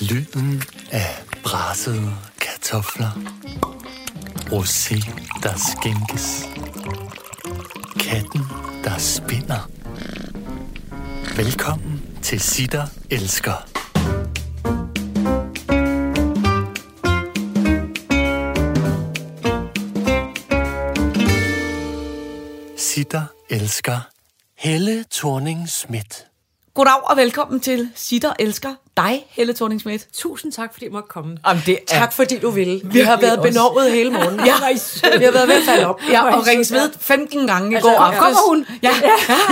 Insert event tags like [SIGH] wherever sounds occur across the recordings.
Lyden af brassede kartofler. Rosé, der skænkes. Katten, der spinder. Velkommen til Sitter Elsker. Sitter Elsker. Helle thorning Schmidt. Goddag og velkommen til Sitter Elsker dig, Helle thorning -Schmidt. Tusind tak, fordi jeg måtte komme. Jamen, det er Tak, fordi du ville. Vi har været også. benovet hele morgenen. Ja. Vi har været ved at falde op. Ja, er og I ringes ved 15 gange i Altså, går kom- aftes. kommer hun? Ja, Ja,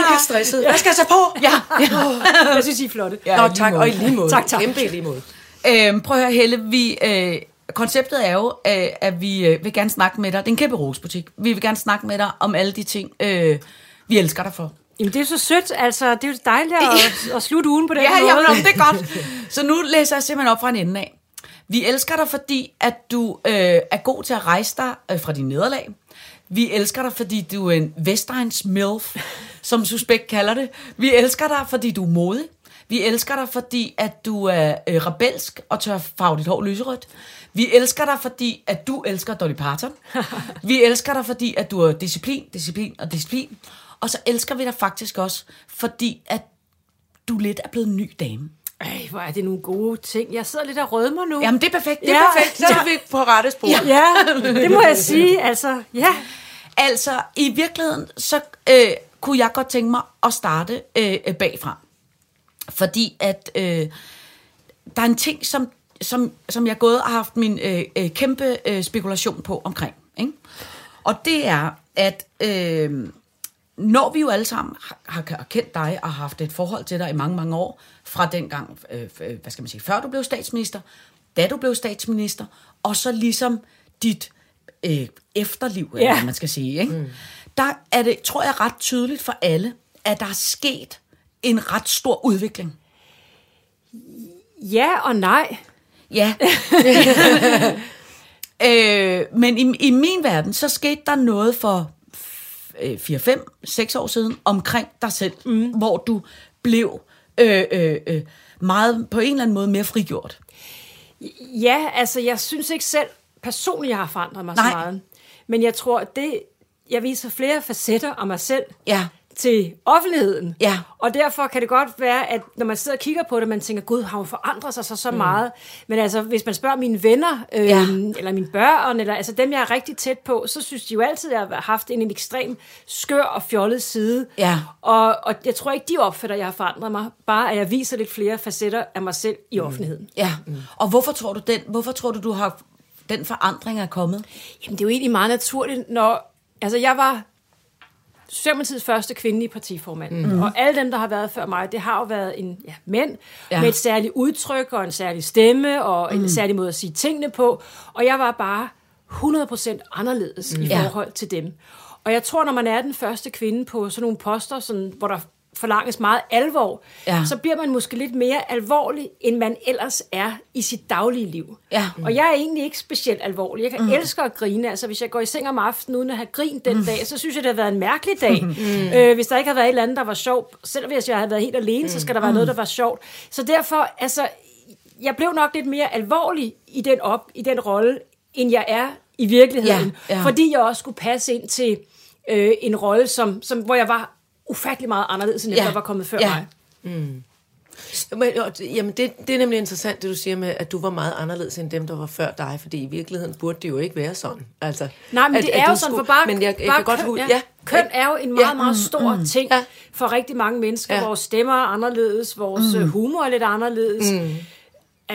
helt stresset. Hvad skal jeg tage på? ja, ja. [LAUGHS] Jeg synes, I er flotte. Ja, Nå, i tak, og i lige måde. Tak, tak. Kæmpe i lige måde. Øhm, prøv at høre, Helle, vi, øh, konceptet er jo, øh, at vi øh, vil gerne snakke med dig. Det er en kæmpe rosebutik. Vi vil gerne snakke med dig om alle de ting, øh, vi elsker dig for. Jamen, det er så sødt. Altså, det er jo dejligt at, [LAUGHS] at slutte ugen på den Ja, måde. ja, men, det er godt. Så nu læser jeg simpelthen op fra en ende af. Vi elsker dig, fordi at du øh, er god til at rejse dig øh, fra dine nederlag. Vi elsker dig, fordi du er en Vestegns MILF, som Suspekt kalder det. Vi elsker dig, fordi du er modig. Vi elsker dig, fordi at du er øh, rebelsk og tør farve dit hår lyserødt. Vi elsker dig, fordi at du elsker Dolly Parton. [LAUGHS] Vi elsker dig, fordi at du er disciplin, disciplin og disciplin. Og så elsker vi dig faktisk også, fordi at du lidt er blevet en ny dame. Ej, hvor er det nogle gode ting. Jeg sidder lidt og rødmer nu. Jamen, det er perfekt. Det er Ja. perfekt. Så er vi på rette spor. Ja. Ja, det må jeg sige. Altså, ja. Altså, i virkeligheden, så øh, kunne jeg godt tænke mig at starte øh, øh, bagfra. Fordi at øh, der er en ting, som, som, som jeg gået og har haft min øh, øh, kæmpe øh, spekulation på omkring. Ikke? Og det er, at øh, når vi jo alle sammen har, har kendt dig og har haft et forhold til dig i mange, mange år, fra dengang, øh, øh, hvad skal man sige, før du blev statsminister, da du blev statsminister, og så ligesom dit øh, efterliv, eller Ja. hvad man skal sige, ikke? Mm. der er det, tror jeg, ret tydeligt for alle, at der er sket en ret stor udvikling. Ja og nej. Ja. [LAUGHS] øh, men i, i min verden, så skete der noget for 4, 5, 6 år siden omkring dig selv, mm. hvor du blev øh, øh, øh, meget, på en eller anden måde mere frigjort. Ja, altså, jeg synes ikke selv personligt, jeg har forandret mig Nej. så meget. Men jeg tror, det, jeg viser flere facetter af mig selv Ja. Til offentligheden. Ja. Og derfor kan det godt være, at når man sidder og kigger på det, man tænker, gud, har hun forandret sig så, så mm. meget? Men altså, hvis man spørger mine venner, øh, Ja. eller mine børn, eller altså dem, jeg er rigtig tæt på, så synes de jo altid, at jeg har haft en, en ekstrem skør og fjollet side. Ja. Og, og jeg tror ikke, de opfatter, at jeg har forandret mig. Bare at jeg viser lidt flere facetter af mig selv i offentligheden. Ja. Mm. Og hvorfor tror du, den, hvorfor tror du, du har den forandring er kommet? Jamen, det er jo egentlig meget naturligt, når... Altså, jeg var Socialdemokratiets første kvindelige partiformand. Mm. Og alle dem, der har været før mig, det har jo været en ja, mænd Ja. med et særligt udtryk og en særlig stemme og en særlig måde at sige tingene på. Og jeg var bare 100% anderledes mm. i Ja. forhold til dem. Og jeg tror, når man er den første kvinde på sådan nogle poster, sådan, hvor der forlanges meget alvor, Ja. så bliver man måske lidt mere alvorlig, end man ellers er i sit daglige liv. Ja. Og jeg er egentlig ikke specielt alvorlig. Jeg kan mm. elske at grine. Altså, hvis jeg går i seng om aftenen uden at have grint den mm. dag, så synes jeg, det har været en mærkelig dag. Mm. [LAUGHS] Øh, hvis der ikke har været et eller andet, der var sjovt, selv hvis jeg havde været helt alene, mm. så skal der være noget, der var sjovt. Så derfor, altså, jeg blev nok lidt mere alvorlig i den, op, i den rolle, end jeg er i virkeligheden. Ja, ja. Fordi jeg også skulle passe ind til øh, en rolle, som, som, hvor jeg var ufattelig meget anderledes, end Ja. ja. der var kommet før Ja. ja. mig. Men, og, jamen, det, det er nemlig interessant, det du siger med, at du var meget anderledes end dem, der var før dig, fordi i virkeligheden burde det jo ikke være sådan. Altså, Nej, men at- det er jo sådan, skulle- for bare, men jeg, jeg bare kan godt huske, ja. køn er jo en meget, Ja. meget stor mm, ting Ja. for rigtig mange mennesker. Ja. Ja. Vores stemmer er anderledes, vores mm. humor er lidt anderledes. Mm.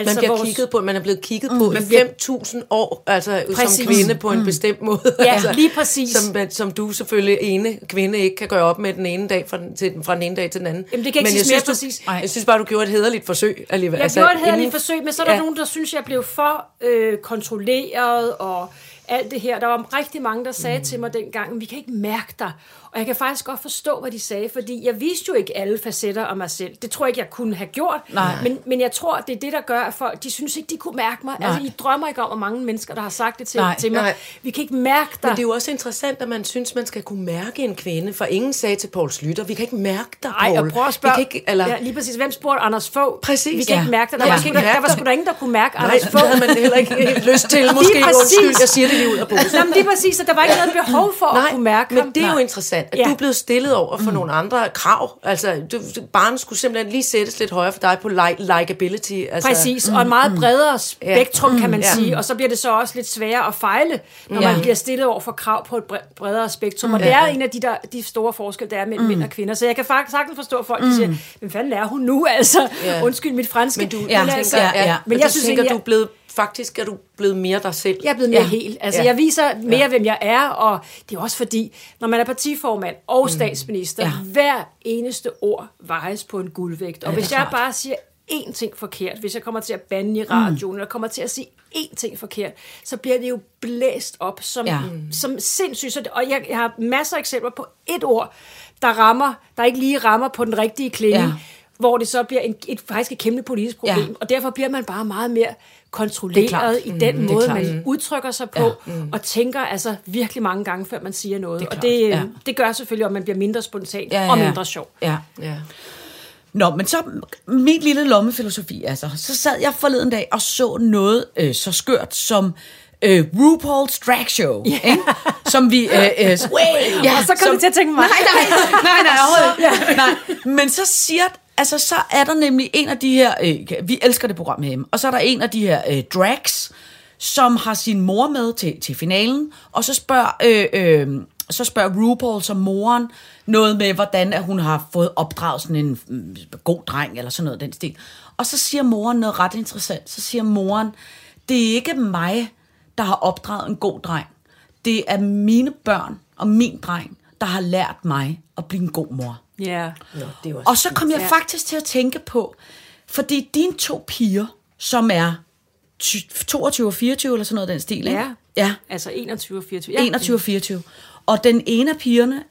Man bliver vores... kigget på, man er blevet kigget på i 5.000 år, altså som Præcis. kvinde på en bestemt måde. Ja, altså, lige præcis. Som, som du selvfølgelig ene kvinde ikke kan gøre op med den ene dag fra den, til, den- fra den ene dag til den anden. Jamen, det kan ikke Men jeg mere synes, præcis. Du, jeg synes bare, du gjorde et hederligt forsøg alligevel. Jeg altså, gjorde et hederligt inden- forsøg, men så er der ja. nogen, der synes, jeg blev for øh, kontrolleret og alt det her. Der var rigtig mange, der sagde mm. til mig dengang, vi kan ikke mærke dig. Og jeg kan faktisk godt forstå, hvad de sagde, fordi jeg viste jo ikke alle facetter af mig selv. Det tror jeg ikke, jeg kunne have gjort. Nej. Men, men jeg tror, det er det, der gør, at folk, de synes ikke, de kunne mærke mig. Nej. Altså, I drømmer ikke om, hvor mange mennesker, der har sagt det til, Nej. til mig. Nej. Vi kan ikke mærke dig. Men det er jo også interessant, at man synes, man skal kunne mærke en kvinde, for ingen sagde til Poul Slytter, vi kan ikke mærke dig, Nej, Poul. og prøv at spørge, Vi kan ikke, eller, ja, lige præcis, hvem spurgte Anders Fogh? Præcis. Vi kan Ja. ikke mærke det. Der, Ja. var, kan der, der var dig. sgu da ingen, der kunne mærke Nej, Anders det Fogh. havde man heller ikke helt lyst til. Måske Lige undskyld, jeg siger det lige ud af posen. Men det er præcis, at der var ikke noget behov for at kunne mærke men ham. det er jo Nej. Interessant, at Ja. du er blevet stillet over for nogle andre krav. Altså, du, barnet skulle simpelthen lige sættes lidt højere for dig på like, likability. Altså, Præcis, og et meget bredere spektrum, kan man Ja. sige. Og så bliver det så også lidt sværere at fejle, når Ja. man bliver stillet over for krav på et bre- bredere spektrum. Og det er en af de, der, de store forskelle, der er mellem mænd og kvinder. Så jeg kan faktisk sagtens forstå, folk de siger, hvem fanden er hun nu? [LAUGHS] Altså, Ja. undskyld mit franske. Men du, Ja, ja, altså, ja, ja. Men, jeg jeg synes tænker, egentlig, du er blevet, faktisk er du blevet mere dig selv. Jeg er blevet mere Ja. helt. Altså, Ja. jeg viser mere, ja. hvem jeg er, og det er også fordi, når man er partiformand og statsminister, Ja. hver eneste ord vejes på en guldvægt. Og Ja, hvis jeg klart. bare siger én ting forkert, hvis jeg kommer til at bande i radioen, eller kommer til at sige én ting forkert, så bliver det jo blæst op som, Ja. som sindssygt. Og jeg, jeg har masser af eksempler på et ord, der rammer, der ikke lige rammer på den rigtige klinge, Ja. Hvor det så bliver en, et, faktisk et kæmpe politisk problem. Ja. Og derfor bliver man bare meget mere er kontrolleret i den Mm, måde, man udtrykker sig på, ja. mm. og tænker altså virkelig mange gange, før man siger noget. Det og det, ja. det gør selvfølgelig, at man bliver mindre spontan Ja, ja, og mindre sjov. Ja. Ja. Nå, men så min lille lommefilosofi, altså. Så sad jeg forleden dag og så noget øh, så skørt som øh, RuPaul's Drag Show. Yeah. Ikke? Som vi... Øh, øh, ja, Og så kom jeg til at tænke mig. Nej, nej, nej, nej, [LAUGHS] overhovedet. ja. nej. Men så siger altså så er der nemlig en af de her, øh, vi elsker det program hjemme, og så er der en af de her øh, drags, som har sin mor med til, til finalen, og så spørger, øh, øh, så spørger RuPaul som moren noget med, hvordan at hun har fået opdraget sådan en mm, god dreng, eller sådan noget den stil. Og så siger moren noget ret interessant. Så siger moren, det er ikke mig, der har opdraget en god dreng. Det er mine børn og min dreng, der har lært mig at blive en god mor. Ja. Nå, det også Og så kom jeg Ja. faktisk til at tænke på, fordi dine to piger, som er ty- 22 og 24 eller sådan noget den stil, ikke? Ja. ja. Altså 21 og 24. Ja. 21 og 24. Og den ene af pigerne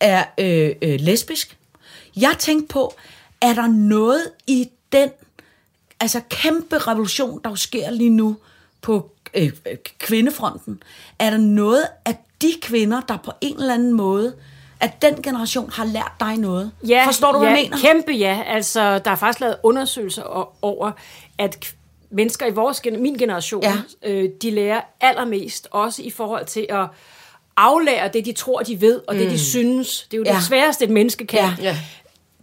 er øh, øh, lesbisk. Jeg tænkte på, er der noget i den altså kæmpe revolution, der jo sker lige nu på øh, kvindefronten? Er der noget af de kvinder, der på en eller anden måde, at den generation har lært dig noget? Ja, Forstår du, ja, hvad jeg mener? Kæmpe ja. Altså, der er faktisk lavet undersøgelser over, at mennesker i vores, min generation, Ja. øh, de lærer allermest, også i forhold til at aflære det, de tror, de ved, og det, de synes. Det er jo Mm. Ja. det sværeste, et menneske kan. Ja. Ja.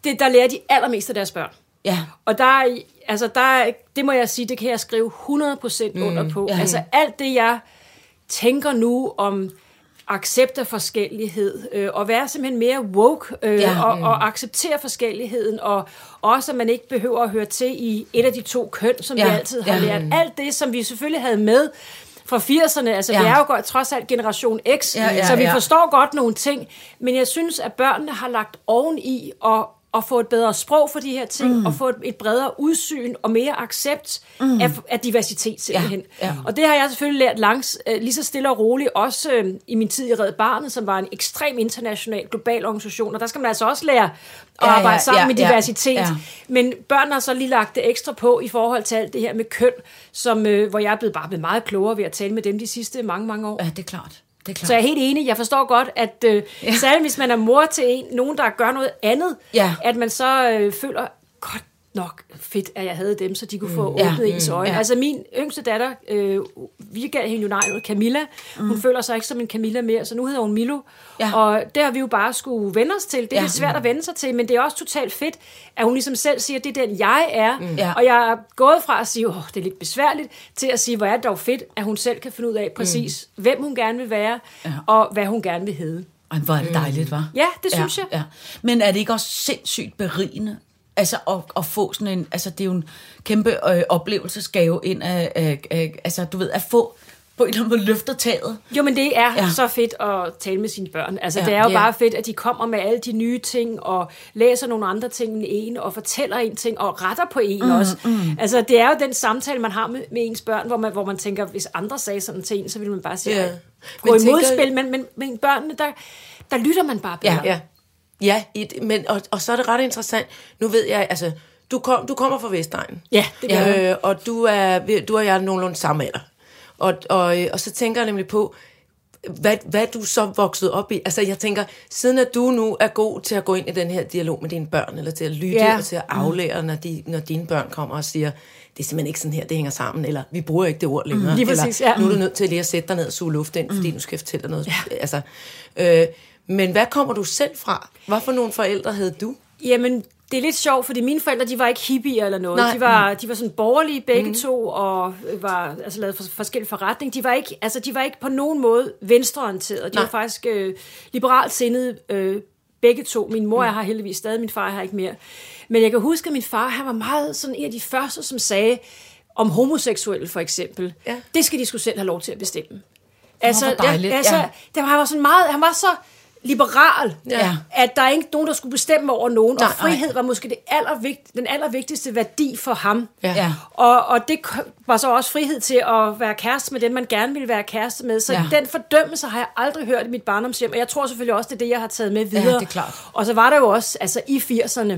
Det, der lærer de allermest af deres børn. Ja. Og der er, altså der er, det må jeg sige, det kan jeg skrive 100% under på. Mm. Altså alt det, jeg tænker nu om accept af forskellighed, øh, og være simpelthen mere woke, øh, Ja. og, og acceptere forskelligheden, og også at man ikke behøver at høre til i et af de to køn, som Ja. vi altid har Ja. lært. Alt det, som vi selvfølgelig havde med fra 80'erne, altså Ja. vi er jo godt, trods alt generation X, Ja, ja, så vi ja. forstår godt nogle ting, men jeg synes, at børnene har lagt oveni og at få et bedre sprog for de her ting, mm. og få et, et bredere udsyn og mere accept mm. af, af diversitet simpelthen. Ja, ja. Og det har jeg selvfølgelig lært langs, øh, lige så stille og roligt, også øh, i min tid i Red Barnet, som var en ekstrem international, global organisation, og der skal man altså også lære at Ja, ja, arbejde sammen ja, med ja, diversitet. ja. Men børnene har så lige lagt det ekstra på i forhold til alt det her med køn, som, øh, hvor jeg er blevet bare blevet meget klogere ved at tale med dem de sidste mange, mange år. Ja, det er klart. Det er klart. Så jeg er helt enig. Jeg forstår godt, at øh, ja. særligt hvis man er mor til en, nogen, der gør noget andet, Ja. at man så øh, føler, godt nok fedt, at jeg havde dem, så de kunne få Mm. Ja. åbnet ens øjne. Ja. Altså min yngste datter, øh, vi gav hende jo navnet Camilla. Hun føler sig ikke som en Camilla mere, så nu hedder hun Milo. Mm. Ja. Og det har vi jo bare skulle vende os til. Det er Ja. lidt svært at vende sig til, men det er også totalt fedt, at hun ligesom selv siger, at det er den, jeg er. Mm. Ja. Og jeg er gået fra at sige, åh, det er lidt besværligt, til at sige, hvor er det dog fedt, at hun selv kan finde ud af præcis, hvem hun gerne vil være, Ja. og hvad hun gerne vil hedde. Ej, hvor er det dejligt, var? Ja, det synes jeg. Ja. Men er det ikke også sindssygt berigende? Altså at, at få sådan en, altså det er jo en kæmpe øh, oplevelsesgave ind af, af, altså du ved, at få på en eller anden måde løftet taget. Jo, men det er Ja. så fedt at tale med sine børn. Altså, Ja, det er jo ja. bare fedt, at de kommer med alle de nye ting, og læser nogle andre ting end en, og fortæller en ting, og retter på en mm, også. Mm. Altså, det er jo den samtale, man har med, med ens børn, hvor man, hvor man tænker, hvis andre sagde sådan til en, så ville man bare sige, Ja. gå i modspil. Men, men, men børnene, der, der lytter man bare bedre. Ja, ja et, men, og, og så er det ret interessant. Nu ved jeg, altså, du, kom, du kommer fra Vestegnen. Ja, det gør jeg. øh, Og du er, du og jeg er nogenlunde samme alder. Og, og, og så tænker jeg nemlig på, hvad, hvad du så vokset op i. Altså jeg tænker, siden at du nu er god til at gå ind i den her dialog med dine børn, eller til at lytte Ja. ja. og til at aflære, når, de, når dine børn kommer og siger, det er simpelthen ikke sådan her, det hænger sammen, eller vi bruger ikke det ord længere. Mm, lige præcis, eller, ja. Nu er du nødt til lige at sætte dig ned og suge luft ind, fordi nu skal jeg fortælle dig noget. Ja. Altså, øh, men hvad kommer du selv fra? Hvad for nogle forældre havde du? Jamen, det er lidt sjovt, fordi mine forældre, de var ikke hippier eller noget. Nej. De var, de var sådan borgerlige begge mm. to, og var altså, lavet for, forskellige forretning. De var, ikke, altså, de var ikke på nogen måde venstreorienterede. De Nej. var faktisk øh, liberalt sindede øh, begge to. Min mor mm. har heldigvis stadig, min far har ikke mere. Men jeg kan huske, at min far, han var meget sådan en af de første, som sagde om homoseksuelle for eksempel. Ja. Det skal de skulle selv have lov til at bestemme. Altså, dejligt, ja, altså ja. det var, han var sådan meget, han var så liberal, Ja. at der er ikke nogen, der skulle bestemme over nogen, Nej, og frihed var måske det allervigt, den allervigtigste værdi for ham. Ja. Ja. Og, og det var så også frihed til at være kæreste med den, man gerne ville være kæreste med. Så Ja. ja. den fordømmelse har jeg aldrig hørt i mit barndomshjem, og jeg tror selvfølgelig også, det er det, jeg har taget med videre. det er klart. Og så var der jo også, altså i 80'erne,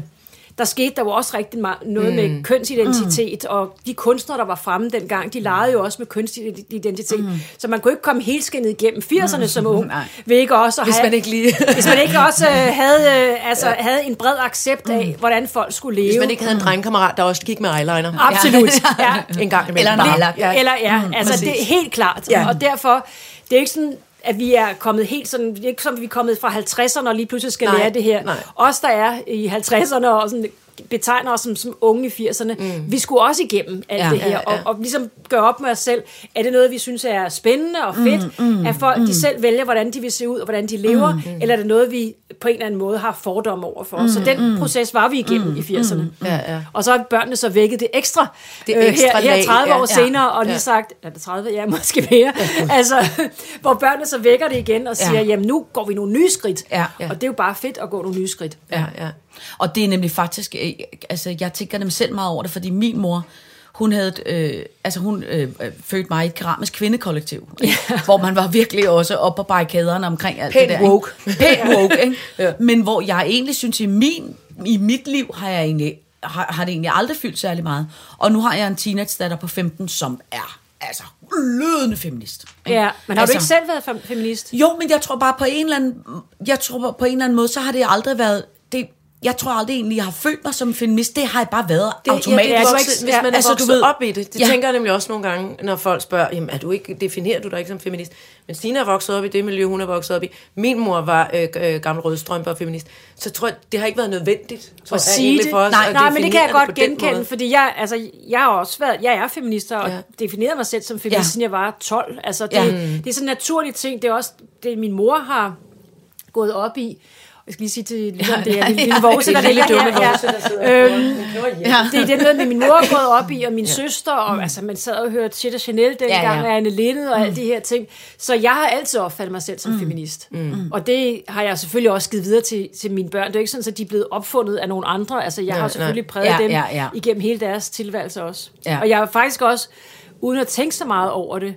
der skete der jo også rigtig meget noget mm. med kønsidentitet, mm. og de kunstnere, der var fremme dengang, de legede jo også med kønsidentitet. Mm. Så man kunne ikke komme helskindet igennem 80'erne mm. som ung, ved ikke også at Hvis man ikke lige... [LAUGHS] hvis man ikke også øh, havde, øh, altså, ja. havde en bred accept af, mm. hvordan folk skulle leve. Hvis man ikke havde en drengkammerat, der også gik med eyeliner. [LAUGHS] Absolut. Ja. En gang imellem. Eller en. Ja. Eller ja, mm, altså præcis. det er helt klart. Ja. Ja. Og derfor, det er ikke sådan, at vi er kommet helt sådan, det er ikke som, vi er kommet fra 50'erne og lige pludselig skal Nej, lære det her. nej. Os, der er i 50'erne og sådan, betegner os som, som unge i 80'erne, mm. vi skulle også igennem alt Ja. ja, det her, Ja, og, ja. og ligesom gøre op med os selv, er det noget, vi synes er spændende og fedt, mm, mm, at folk mm. de selv vælger, hvordan de vil se ud og hvordan de lever, mm, eller er det noget, vi på en eller anden måde har fordomme over for. Mm, så den proces var vi igennem mm, i 80'erne. Mm, Ja, ja. Og så har børnene så vækket det ekstra, Det øh, ekstra her, her lag, 30 ja. år Ja. senere, og lige Ja. sagt, er det 30? Ja, måske mere. [LAUGHS] altså, hvor børnene så vækker det igen og siger, Ja. ja. jamen nu går vi nogle nye skridt. Ja. Og det er jo bare fedt at gå nogle nye skridt. Ja, ja. Og det er nemlig faktisk, øh, altså jeg tænker nemlig selv meget over det, fordi min mor, hun havde, øh, altså hun øh, øh, fødte mig i et keramisk kvindekollektiv, ikke? hvor man var virkelig også oppe på barrikaderne omkring alt Pænt det der. woke. Ikke? [LAUGHS] Pænt woke, ikke? ja. Men hvor jeg egentlig synes, i, min, i mit liv har jeg egentlig, har, har det egentlig aldrig fyldt særlig meget. Og nu har jeg en teenage-datter på 15, som er altså glødende feminist. ikke? Ja, men har altså, du ikke selv været fem- feminist? Jo, men jeg tror bare på en eller anden, jeg tror på en eller anden måde, så har det aldrig været, jeg tror aldrig egentlig, jeg har følt mig som feminist. Det har jeg bare været Det, automatisk. ja, det er vokset, hvis man er altså, altså, du vokset ved- op i det. Det Ja. tænker jeg nemlig også nogle gange, når folk spørger, jamen, er du ikke, definerer du dig ikke som feminist? Men Stine er vokset op i det miljø, hun er vokset op i. Min mor var øh, øh, gammel rødstrømpe og feminist. Så tror jeg, det har ikke været nødvendigt tror at jeg, sige det. for os nej, nej, men det kan jeg godt genkende, fordi jeg, altså, jeg har også været, jeg er feminist og Ja. definerede mig selv som feminist, Ja. siden jeg var 12. Altså, det, Ja. ja. det er sådan en naturlig ting. Det er også det, min mor har gået op i. Jeg skal lige sige til lytteren, det er en lille vorse, der er lille dumme her. vorse, der sidder Ja. Øhm, Ja. det er det noget med min mor er gået op i, og min ja. søster, og altså, man sad og hørte Shit og Chanel dengang, Ja, ja, ja. ja. og Anne Linnet og mm. alle de her ting. Så jeg har altid opfattet mig selv som mm. feminist. Mm. Og det har jeg selvfølgelig også givet videre til, til mine børn. Det er jo ikke sådan, at de er blevet opfundet af nogle andre. Altså, jeg har selvfølgelig præget Ja, dem ja, ja. igennem hele deres tilværelse også. Ja. Og jeg har faktisk også, uden at tænke så meget over det,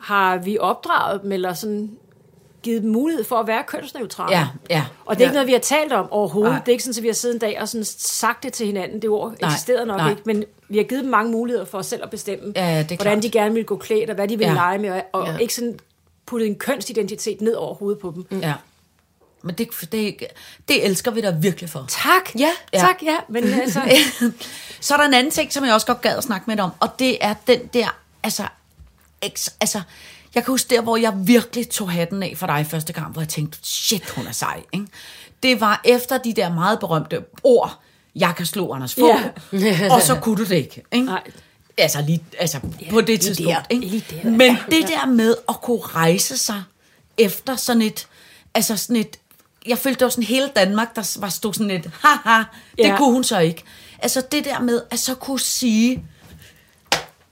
har vi opdraget dem, eller sådan givet dem mulighed for at være kønsneutrale. Ja, ja. Og det er ikke Ja. noget, vi har talt om overhovedet. Nej. Det er ikke sådan, at vi har siddet en dag og sådan sagt det til hinanden. Det ord eksisterede nok nej. ikke, men vi har givet dem mange muligheder for selv at bestemme, Ja, ja, hvordan klart. de gerne vil gå klædt, og hvad de vil Ja. lege med, og, Ja. ja. ikke sådan puttet en kønsidentitet ned over hovedet på dem. Mm. Ja. Men det, det, det elsker vi dig virkelig for. Tak, Ja. ja. tak, ja. Men altså, [LAUGHS] Så er der en anden ting, som jeg også godt gad at snakke med dig om, og det er den der, altså, eks, altså jeg kan huske der, hvor jeg virkelig tog hatten af for dig første gang, hvor jeg tænkte, shit, hun er sej, ikke? Det var efter de der meget berømte ord, jeg kan slå Anders Fogh, Ja. [LAUGHS] og så kunne du det ikke, ikke? Nej. Altså, lige, altså på det tidspunkt, der, ikke? lige der. Men det der med at kunne rejse sig efter sådan et, altså sådan et, jeg følte, det var sådan hele Danmark, der var stod sådan et, haha, det Ja. kunne hun så ikke. Altså det der med, at så kunne sige,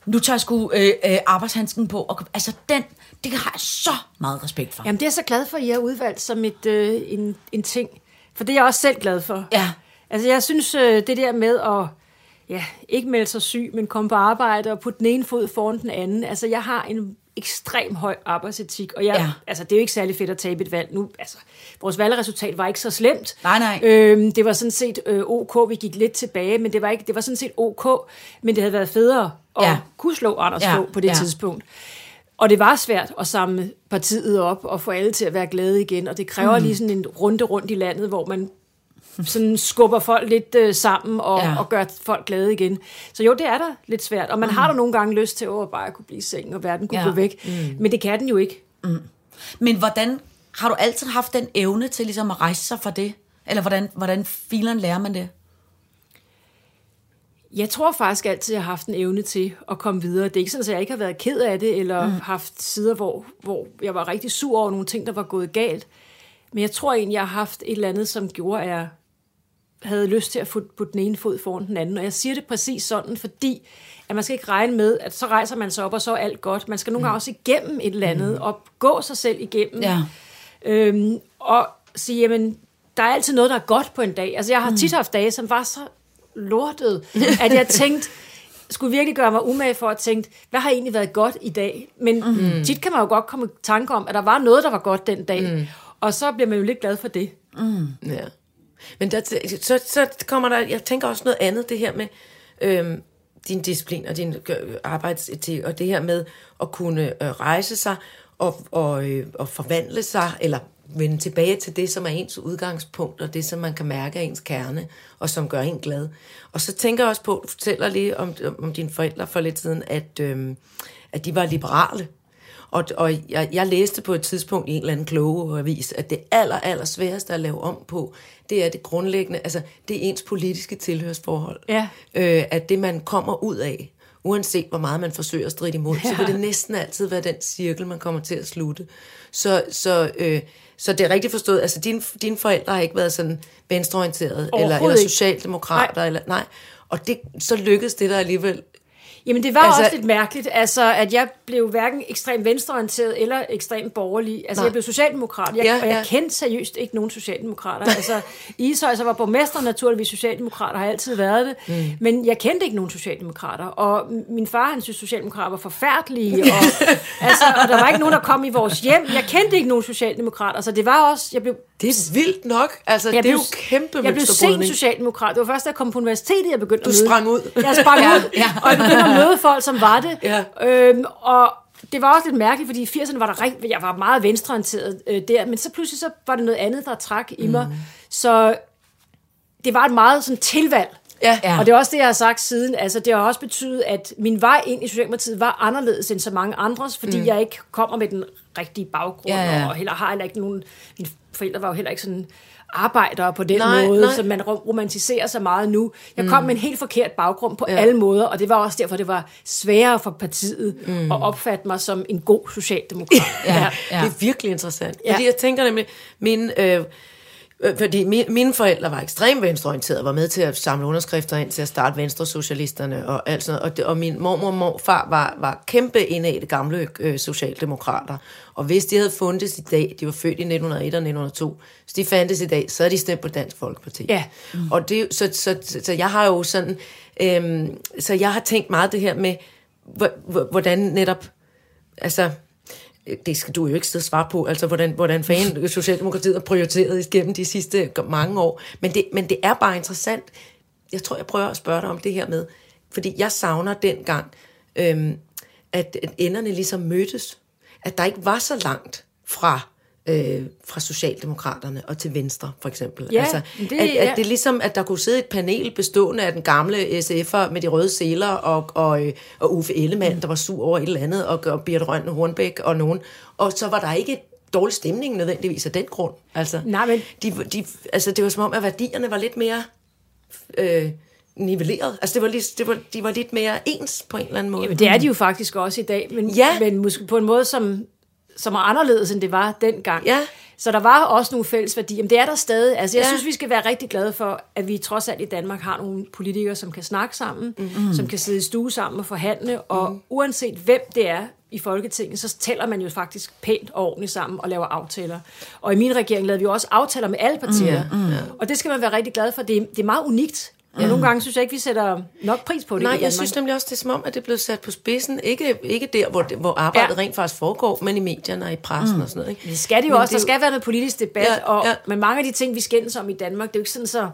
nu tager jeg sgu øh, øh, arbejdshandsken på, og, altså den, det har jeg så meget respekt for. jamen, det er jeg så glad for, at I har udvalgt som et, øh, en, en ting. For det er jeg også selv glad for. Ja. Altså, jeg synes, øh, det der med at ja, ikke melde sig syg, men komme på arbejde og putte den ene fod foran den anden. Altså, jeg har en ekstrem høj arbejdsetik, og jeg, Ja. altså, det er jo ikke særlig fedt at tabe et valg. Nu, altså, vores valgresultat var ikke så slemt. Nej, nej. Øhm, det var sådan set øh, ok, vi gik lidt tilbage, men det var, ikke, det var sådan set ok, men det havde været federe at Ja. kunne slå Anders Ja, på det ja. tidspunkt. Og det var svært at samle partiet op og få alle til at være glade igen, og det kræver mm. lige sådan en runde rundt i landet, hvor man sådan skubber folk lidt øh, sammen og, Ja. og gør folk glade igen. Så jo, det er da lidt svært, og man mm. har da nogle gange lyst til at bare kunne blive i seng, og verden kunne Ja. gå væk. Mm. Men det kan den jo ikke. Men hvordan har du altid haft den evne til ligesom at rejse sig for det? Eller hvordan, hvordan filen lærer man det? Jeg tror faktisk altid, jeg har haft en evne til at komme videre. Det er ikke sådan, at jeg ikke har været ked af det, eller mm. haft sider, hvor, hvor jeg var rigtig sur over nogle ting, der var gået galt. Men jeg tror egentlig, jeg har haft et eller andet, som gjorde, at jeg havde lyst til at få putte den ene fod foran den anden. Og jeg siger det præcis sådan, fordi at man skal ikke regne med, at så rejser man sig op, og så er alt godt. Man skal nogle gange også igennem et eller andet, og gå sig selv igennem. Ja. Øhm, og sige, jamen, der er altid noget, der er godt på en dag. Altså, jeg har tit haft dage, som var så lortet, at jeg tænkte, skulle virkelig gøre mig umage for at tænke, hvad har egentlig været godt i dag? Men mm. tit kan man jo godt komme i tanke om, at der var noget, der var godt den dag. Mm. Og så bliver man jo lidt glad for det. Ja. Men der, så, så kommer der, jeg tænker også noget andet, det her med øhm, din disciplin og din arbejdsetik, og det her med at kunne øh, rejse sig og, og, øh, og forvandle sig, eller vende tilbage til det, som er ens udgangspunkt, og det, som man kan mærke er ens kerne, og som gør en glad. Og så tænker jeg også på, du fortæller lige om, om dine forældre for lidt siden, at, øhm, at de var liberale. Og, og jeg, jeg læste på et tidspunkt i en eller anden kloge avis, at det aller, aller sværeste at lave om på, det er det grundlæggende, altså det er ens politiske tilhørsforhold. Ja. Øh, at det, man kommer ud af, uanset hvor meget man forsøger at stride imod, ja. så vil det næsten altid være den cirkel, man kommer til at slutte. Så, så, øh, så det er rigtigt forstået, altså dine, dine forældre har ikke været sådan venstreorienterede, eller, eller socialdemokrater, Nej. eller nej. Og det, så lykkedes det der alligevel Jamen det var Altså- også lidt mærkeligt, altså at jeg blev hverken ekstremt venstreorienteret eller ekstremt borgerlig. Altså Nej. jeg blev socialdemokrat, jeg, Ja, og jeg ja. kendte seriøst ikke nogen socialdemokrater. altså [LAUGHS] Ishøj, så var borgmester naturligvis socialdemokrater, har altid været det, mm. men jeg kendte ikke nogen socialdemokrater. Og min far, han synes socialdemokrater var forfærdelige, [LAUGHS] og, altså, og der var ikke nogen, der kom i vores hjem. Jeg kendte ikke nogen socialdemokrater, så det var også, jeg blev Det er vildt nok. Altså, jeg det er jo kæmpe Jeg blev sen mønsterbrydning. socialdemokrat. Det var først, da jeg kom på universitetet, jeg begyndte Du at møde. sprang ud. Jeg sprang [LAUGHS] Ja, ud, ja. og jeg begyndte at møde folk, som var det. [LAUGHS] Ja. Øhm, og det var også lidt mærkeligt, fordi i 80'erne var der rigtig, jeg var meget venstreorienteret øh, der, men så pludselig så var det noget andet, der trak i mig. Så det var et meget sådan tilvalg. Ja. Ja. Og det er også det, jeg har sagt siden. Altså, det har også betydet, at min vej ind i Socialdemokratiet var anderledes end så mange andres, fordi mm. jeg ikke kommer med den rigtige baggrund, Ja, ja. og heller har heller ikke nogen... Mine forældre var jo heller ikke sådan arbejdere på den Nej, måde, nej. som man ro- romantiserer så meget nu. Jeg kom med en helt forkert baggrund på Ja. alle måder, og det var også derfor, det var sværere for partiet mm. at opfatte mig som en god socialdemokrat. [LAUGHS] Ja. Ja. Det er virkelig interessant. Ja. Fordi jeg tænker nemlig, mine, øh, øh, fordi mine, forældre var ekstremt venstreorienterede, var med til at samle underskrifter ind til at starte Venstre-socialisterne og alt sådan noget. Og, min mormor og morfar var, var kæmpe indad det gamle øh, socialdemokrater. Og hvis de havde fundets i dag, de var født i 1901 og 1902, hvis de fandtes i dag, så er de stemt på Dansk Folkeparti. Ja. Mm. Og det, så, så, så, så jeg har jo sådan, øhm, så jeg har tænkt meget det her med, hvor- hvor- hvordan netop, altså, det skal du jo ikke sidde og svare på, altså hvordan, hvordan fanden Socialdemokratiet har prioriteret igennem de sidste mange år. Men det, men det er bare interessant. Jeg tror, jeg prøver at spørge dig om det her med, fordi jeg savner dengang, øhm, at, at enderne ligesom mødtes. At der ikke var så langt fra øh, fra Socialdemokraterne og til Venstre, for eksempel. Ja, altså, det- at, at ja. det er ligesom, at der kunne sidde et panel bestående af den gamle SF'er med de røde seler og, og, øh, og Uffe Ellemann, der var sur over et eller andet, og, og Birte Rønne Hornbæk og nogen. Og så var der ikke dårlig stemning nødvendigvis af den grund. Altså, Nej, men- de, de, altså, det var som om, at værdierne var lidt mere øh, nivelleret. Altså, det var, lidt, det var, de var lidt mere ens på en eller anden måde. Jamen, det er de jo faktisk også i dag, men, Ja. men måske på en måde, som, som er anderledes, end det var dengang. Ja. Så der var også nogle fælles værdier, men det er der stadig. Altså, jeg Ja. synes, vi skal være rigtig glade for, at vi trods alt i Danmark har nogle politikere, som kan snakke sammen, mm. som kan sidde i stue sammen og forhandle, og Mm. uanset hvem det er i Folketinget, så tæller man jo faktisk pænt og ordentligt sammen og laver aftaler. Og i min regering lavede vi også aftaler med alle partier. Mm. Og det skal man være rigtig glad for. Det er, det er meget unikt Ja, nogle gange synes jeg ikke, vi sætter nok pris på det Nej, jeg synes nemlig også, det er som om, at det er blevet sat på spidsen. Ikke, ikke der, hvor, det, hvor arbejdet Ja. rent faktisk foregår, men i medierne og i pressen mm. og sådan noget. Ikke? Det skal det jo Men også. Der skal være noget politisk debat, Ja, ja, og med mange af de ting, vi skændes om i Danmark, det er jo ikke sådan så...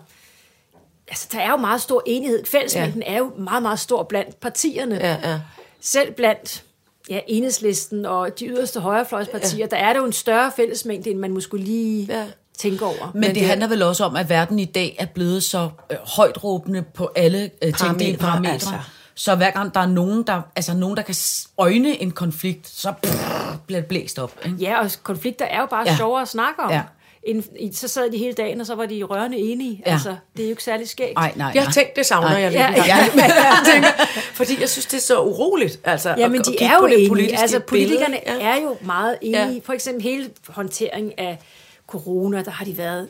Altså, der er jo meget stor enighed. Fællesmængden ja. er jo meget, meget stor blandt partierne. Ja, ja. Selv blandt ja, enhedslisten og de yderste højrefløjspartier, ja. der er der jo en større fællesmængde, end man måske lige Ja. Tænke over. Men, Men det, det- handler vel også om, at verden i dag er blevet så øh, højt råbende på alle øh, tænkelige Parametre, parametre. altså. Så hver gang der er nogen, der, altså nogen, der kan øjne en konflikt, så bliver det blæst op. Ikke? Ja, og konflikter er jo bare Ja. sjovere at snakke om. Ja. Ja. En, i- så sad de hele dagen, og så var de rørende enige. Ja. Altså, det er jo ikke særlig skægt. Nej, nej, Jeg har tænkt, det savner Nej. jeg lidt. Ja, ja. [LAUGHS] jeg tænker, fordi jeg synes, det er så uroligt. Altså, Ja, at- men at de kigge er jo på det enige. politiske Altså, billede. politikerne Ja. er jo meget enige. Ja. Ja. For eksempel hele håndteringen af corona, der har de været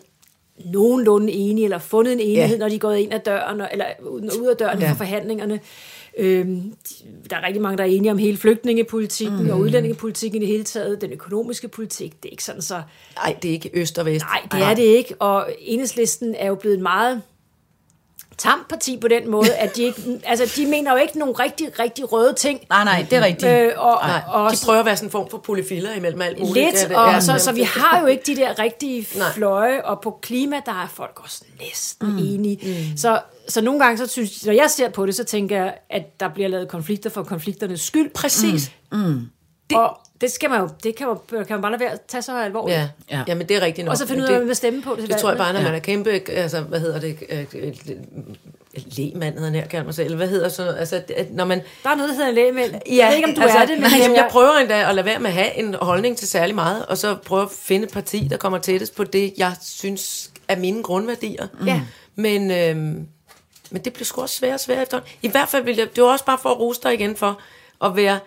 nogenlunde enige, eller fundet en enighed, Ja. når de er gået ind ad døren, eller ud af døren Ja. for forhandlingerne. Øhm, de- der er rigtig mange, der er enige om hele flygtningepolitikken mm. og udlændingepolitikken i det hele taget. Den økonomiske politik, det er ikke sådan så... Nej, det er ikke øst og vest. Nej, det er det ikke. Og enhedslisten er jo blevet et meget tamt parti på den måde, at de ikke... Altså, de mener jo ikke nogen rigtig, rigtig røde ting. Nej, nej, det er rigtigt. Øh, og, Nej, og, de prøver at være sådan en form for polyfiller imellem alt muligt. Lidt, Ja, det- og ja, så, så vi har jo ikke de der rigtige [LAUGHS] Nej. fløje, og på klima, der er folk også næsten mm. enige. Mm. Så, så nogle gange, så synes, når jeg ser på det, så tænker jeg, at der bliver lavet konflikter for konflikternes skyld. Præcis. Det, og det, skal man jo, det kan man, kan man bare lade være at tage så alvorligt. Ja, Ja. ja. men det er rigtigt nok. Og så finde ud af, hvad man stemme på. Det, Det tror jeg bare, når Ja. man er kæmpe, altså, hvad hedder det, øh, øh, lægmand hedder her, kalder mig selv, eller hvad hedder sådan noget, altså, at når man, Der er noget, der hedder en lægemænd. jeg ved ikke, om du altså, er det, men jamen, jeg, jeg prøver endda at lade være med at have en holdning til særlig meget, og så prøve at finde et parti, der kommer tættest på det, jeg synes er mine grundværdier. Ja. Men, øhm, men det bliver sgu også sværere og sværere efterhånden. I hvert fald vil jeg, det var også bare for at rose dig igen for at være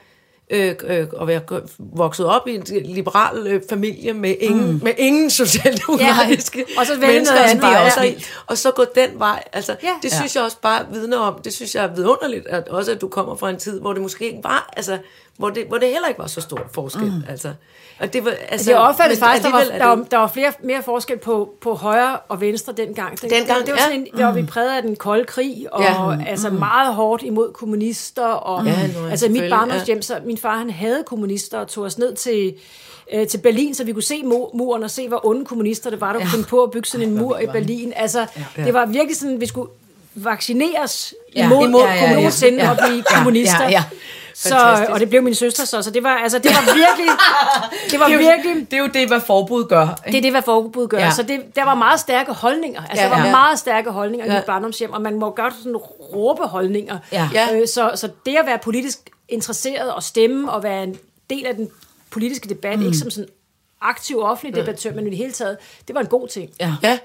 øh, øh, at være vokset op i en liberal øh, familie med ingen, mm. med ingen socialdemokratiske Ja, og så mennesker, andet, bare ja. er så- og så gå den vej. Altså, Ja. det synes jeg også bare vidner om, det synes jeg er vidunderligt, at også at du kommer fra en tid, hvor det måske ikke var, altså, hvor det, hvor det heller ikke var så stor forskel. Mm. Altså, og det var, altså, det opfattes men faktisk, der var, er der, var, der var flere, mere forskel på, på højre og venstre dengang. Den, Dengang, det, var ja. sådan en, der var vi præget af den kolde krig, og Ja. ja. altså meget hårdt imod kommunister. Og, Ja, nu altså mit barndomshjem, så min far han havde kommunister og tog os ned til, øh, til Berlin, så vi kunne se mu- muren og se, hvor onde kommunister det var, der ja. kunne på at bygge sådan en mur i Berlin. Altså, ja. det var virkelig sådan, vi skulle vaccineres Ja. imod, Imod, ja, ja, ja, ja. nogensinde Ja. at blive Ja, kommunister. ja, ja. Så, Fantastisk. og det blev min søster så, så det var, altså, det var virkelig, [LAUGHS] det var Det er, jo, virkelig, det er jo det, hvad forbud gør. det Ikke? er det, hvad forbud gør. Ja. Ja. Så det, der var meget stærke holdninger. Altså, Ja, der var ja. meget stærke holdninger ja. i Ja. mit barndomshjem, og man må godt sådan råbe holdninger. Ja. Ja. Øh, så, så det at være politisk interesseret og stemme og være en del af den politiske debat, mm. ikke som sådan aktiv offentlig debattør, men i det hele taget, det var en god ting. Ja. Ja,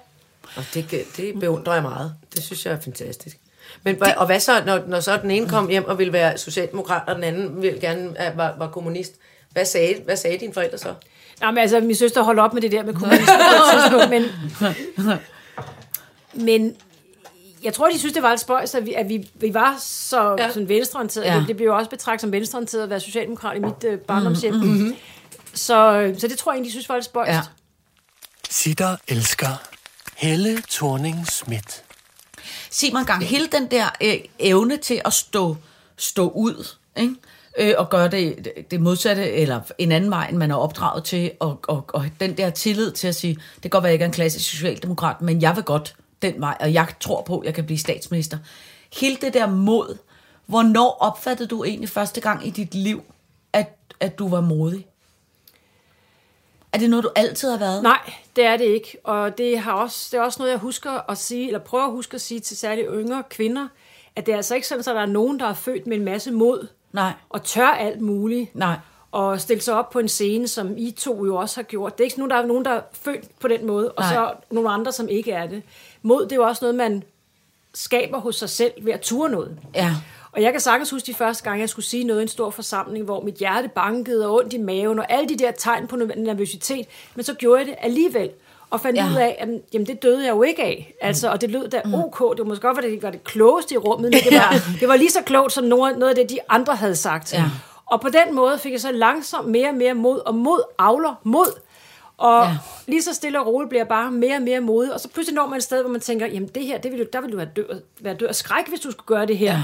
og det, det beundrer jeg meget. Det synes jeg er fantastisk. Men, det, og hvad så, når, når så den ene kom hjem og ville være socialdemokrat, og den anden ville gerne uh, var, var kommunist? Hvad sagde, hvad sagde dine forældre så? Nej, men altså, min søster holdt op med det der med kommunisme på et tidspunkt, men, [LAUGHS] men jeg tror, de synes, det var lidt spøjs, at vi, at vi, vi var så Ja. sådan venstreorienteret. Ja. Det, det blev jo også betragtet som venstreorienteret at være socialdemokrat i mit øh, barndomshjem. Mm-hmm. Så, så det tror jeg egentlig, de synes var lidt spøjst. Ja. Sitter elsker Helle thorning Schmidt. Sig mig gang, hele den der øh, evne til at stå, stå ud, ikke? Øh, og gøre det, det modsatte, eller en anden vej, end man er opdraget til, og, og, og den der tillid til at sige, det kan godt være, at jeg ikke er en klassisk socialdemokrat, men jeg vil godt den vej, og jeg tror på, at jeg kan blive statsminister. Hele det der mod, hvornår opfattede du egentlig første gang i dit liv, at, at du var modig? Er det noget, du altid har været? Nej, det er det ikke. Og det, har også, det er også noget, jeg husker at sige, eller prøver at huske at sige til særligt yngre kvinder, at det er altså ikke sådan, at der er nogen, der er født med en masse mod, Nej. og tør alt muligt. Nej. Og stille sig op på en scene, som I to jo også har gjort. Det er ikke nogen, der er nogen, der er født på den måde, og Nej. så nogle andre, som ikke er det. Mod, det er jo også noget, man skaber hos sig selv ved at ture noget. Ja. Og jeg kan sagtens huske de første gange, jeg skulle sige noget i en stor forsamling, hvor mit hjerte bankede og ondt i maven, og alle de der tegn på nervøsitet, men så gjorde jeg det alligevel. Og fandt Ja. ud af, at jamen, det døde jeg jo ikke af. Altså, og det lød da ok. Det var måske godt, at det var det klogeste i rummet, men det var, det var lige så klogt som noget, noget af det, de andre havde sagt. Ja. Og på den måde fik jeg så langsomt mere og mere mod, og mod avler mod. Og Ja. lige så stille og roligt bliver jeg bare mere og mere modig, og så pludselig når man et sted, hvor man tænker, jamen det her, det vil du, der vil du være død, være død af skræk, hvis du skulle gøre det her ja.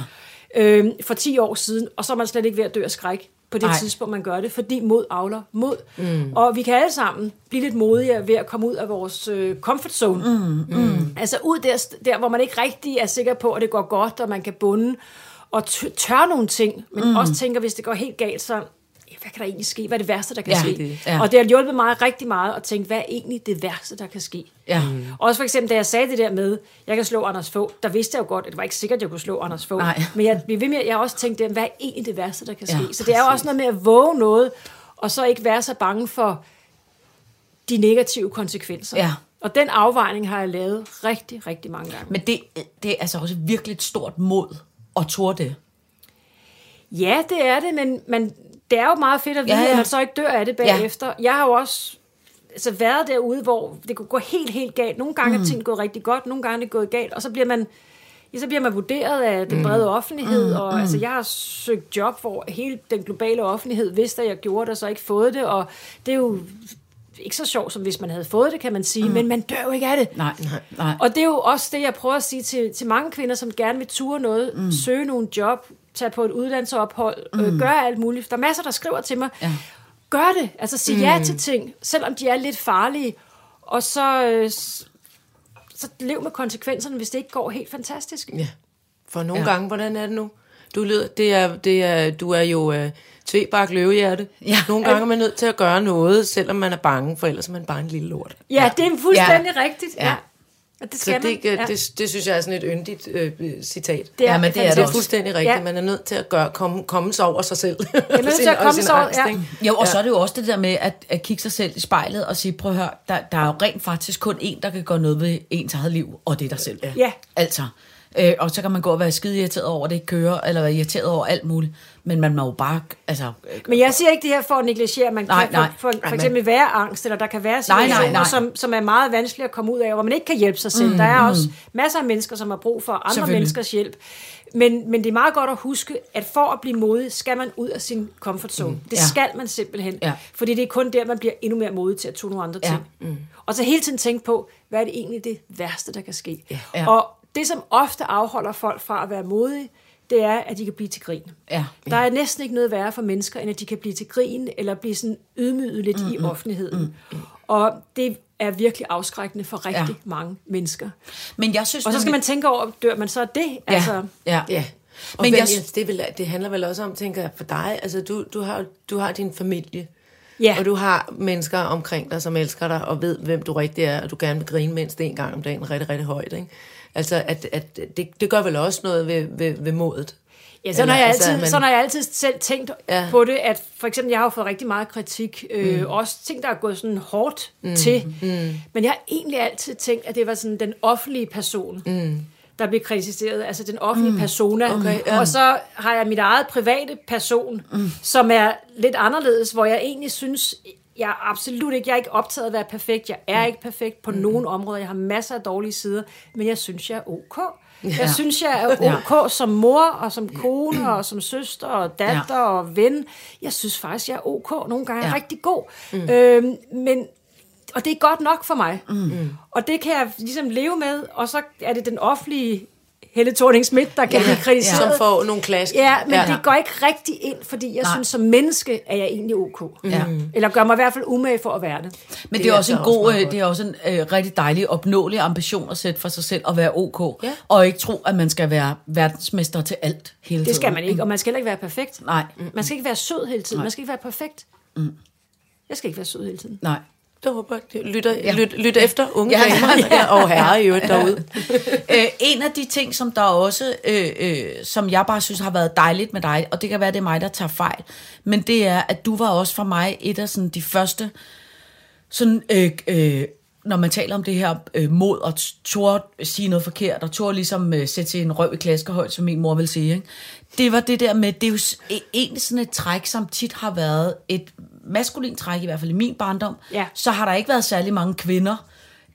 Øhm, for 10 år siden, og så er man slet ikke ved at dø af skræk på det. Ej. tidspunkt, man gør det, fordi mod avler mod. Mm. Og vi kan alle sammen blive lidt modigere ved at komme ud af vores øh, comfort zone. Mm. Mm. Altså ud der, der, hvor man ikke rigtig er sikker på, at det går godt, og man kan bunde og tør nogle ting, men mm. også tænker, hvis det går helt galt, så hvad kan der egentlig ske? Hvad er det værste, der kan Ja, ske? det- ja. Og det har hjulpet mig rigtig meget at tænke, hvad er egentlig det værste, der kan ske? Ja. Mm. Også for eksempel, da jeg sagde det der med, jeg kan slå Anders Fogh, der vidste jeg jo godt, at det var ikke sikkert, at jeg kunne slå Anders. Nej. Men jeg, blev ved med, jeg har også tænkt, hvad er egentlig det værste, der kan ske? Ja, så det er jo også noget med at våge noget, og så ikke være så bange for de negative konsekvenser. Ja. Og den afvejning har jeg lavet rigtig, rigtig mange gange. Men det, det er altså også virkelig et stort mod at turde det. Ja, det er det, men, men det er jo meget fedt at vide, Ja, ja, at man så ikke dør af det bagefter. Ja. Jeg har jo også altså, været derude, hvor det kunne gå helt, helt galt. Nogle gange mm. er ting gået rigtig godt, nogle gange er det gået galt, og så bliver man, ja, så bliver man vurderet af den brede offentlighed. Mm. Og, altså, jeg har søgt job, hvor hele den globale offentlighed vidste, at jeg gjorde det, og så ikke fået det, og det er jo ikke så sjovt, som hvis man havde fået det, kan man sige, mm. men man dør jo ikke af det. Nej, nej, nej. Og det er jo også det, jeg prøver at sige til, til mange kvinder, som gerne vil ture noget, mm. søge nogle job, tage på et uddannelsesophold, mm. øh, gøre alt muligt. Der er masser, der skriver til mig, Ja. gør det, altså sig mm. ja til ting, selvom de er lidt farlige, og så, øh, så lev med konsekvenserne, hvis det ikke går helt fantastisk. Ja. For nogle Ja. ja. gange, hvordan er det nu? Du, lyder, det er, det er, du er jo uh, tvebak løvehjerte. Ja. Nogle gange er man nødt til at gøre noget, selvom man er bange, for ellers er man bare en lille lort. Ja, det er fuldstændig Ja. rigtigt. Ja. Ja. Og det Så skal det, man. ja. det, det synes jeg er sådan et yndigt øh, citat. Det er, Ja, men det er Det er fuldstændig rigtigt. Ja. Ja. Man er nødt til at gøre, komme, komme sig over sig selv. er nødt [LAUGHS] til at komme sig over- ja. Jo, og ja. så er det jo også det der med at, at kigge sig selv i spejlet og sige, prøv at høre, der, der er jo rent faktisk kun én, der kan gøre noget ved ens eget liv, og det er dig selv. Ja. Altså. Øh, og så kan man gå og være skide irriteret over, at det ikke kører, eller være irriteret over alt muligt. Men man må jo bare, altså... øh, Men jeg siger ikke det her for at negligere, man Nej, kan nej. for, for, for eksempel være angst, eller der kan være Nej, nej, situationer, nej. Som, som er meget vanskelige at komme ud af, hvor man ikke kan hjælpe sig selv. Mm, der er også masser af mennesker, som har brug for andre menneskers hjælp. Men, men det er meget godt at huske, at for at blive modig, skal man ud af sin comfort zone. Mm, det ja. skal man simpelthen. Ja. Fordi det er kun der, man bliver endnu mere modig til at tune nogle andre Ja. ting. Mm. Og så hele tiden tænke på, hvad er det egentlig det værste, der kan ske? Ja. Og det, som ofte afholder folk fra at være modige, det er, at de kan blive til grin. Ja. Der er næsten ikke noget værre for mennesker, end at de kan blive til grin, eller blive sådan ydmyget lidt mm, i offentligheden. Mm, mm. Og det er virkelig afskrækkende for rigtig Ja. ja. mange mennesker. Men jeg synes... Og så skal man tænke over, dør man så af det? Ja, Altså, ja. Ja. Og Men Men jeg- jeg, det, vel, det handler vel også om, tænker jeg, for dig, altså du, du, har, du har din familie, ja. og du har mennesker omkring dig, som elsker dig, og ved, hvem du rigtig er, og du gerne vil grine mindst en gang om dagen rigtig, rigtig højt. Ikke? Altså, at, at det, det gør vel også noget ved, ved, ved modet. Ja, sådan, Eller, har jeg altså, altid, man- sådan har jeg altid selv tænkt ja. På det, at for eksempel, jeg har jo fået rigtig meget kritik, øh, også ting, der er gået sådan hårdt mm. til, mm. men jeg har egentlig altid tænkt, at det var sådan den offentlige person, mm. der blev kritiseret, altså den offentlige mm. persona, Okay, ja. og så har jeg mit eget private person, mm. som er lidt anderledes, hvor jeg egentlig synes, jeg er absolut ikke, jeg er ikke optaget af at være perfekt, jeg er ikke perfekt på mm. nogen områder, jeg har masser af dårlige sider, men jeg synes, jeg er ok. Jeg synes, jeg er ok som mor, og som kone, og som søster, og datter, Ja. og ven. Jeg synes faktisk, jeg er ok. Nogle gange er jeg Ja. rigtig god. Mm. Øhm, men, og det er godt nok for mig. Mm. Og det kan jeg ligesom leve med, og så er det den offentlige Helle thorning Schmidt, der kan blive kritiseret. Som får nogle klask. Ja, men ja. Ja. det går ikke rigtig ind, fordi jeg Nej. Nej. synes, som menneske er jeg egentlig ok. Ja. Eller gør mig i hvert fald umage for at være det. Men det, Det er er også en også god, meget øh, det er også en øh, rigtig dejlig, opnåelig ambition at sætte for sig selv at være ok. Ja. Og ikke tro, at man skal være verdensmester til alt hele tiden. Det skal man ikke, og man skal heller ikke være perfekt. Nej, Man skal ikke være sød hele tiden. Man skal ikke være perfekt. Jeg skal ikke være sød hele tiden. nej. Det håber jeg. Lytter, Ja. ja. lyt, lyt efter unge Ja, [LAUGHS] ja, ja, damer ja. og herrer i øvrigt derude. [LAUGHS] øh, en af de ting, som der også, øh, øh, som jeg bare synes har været dejligt med dig, og det kan være, det er mig, der tager fejl, men det er, at du var også for mig et af sådan, de første, sådan, øh, øh, når man taler om det her øh, mod og turde sige noget forkert, og turde ligesom øh, sætte sig en røv i klaskehøjt, som min mor vil sige, ikke? det var det der med, det er jo e- egentlig sådan et træk, som tit har været et maskulin træk, i hvert fald i min barndom, Ja. så har der ikke været særlig mange kvinder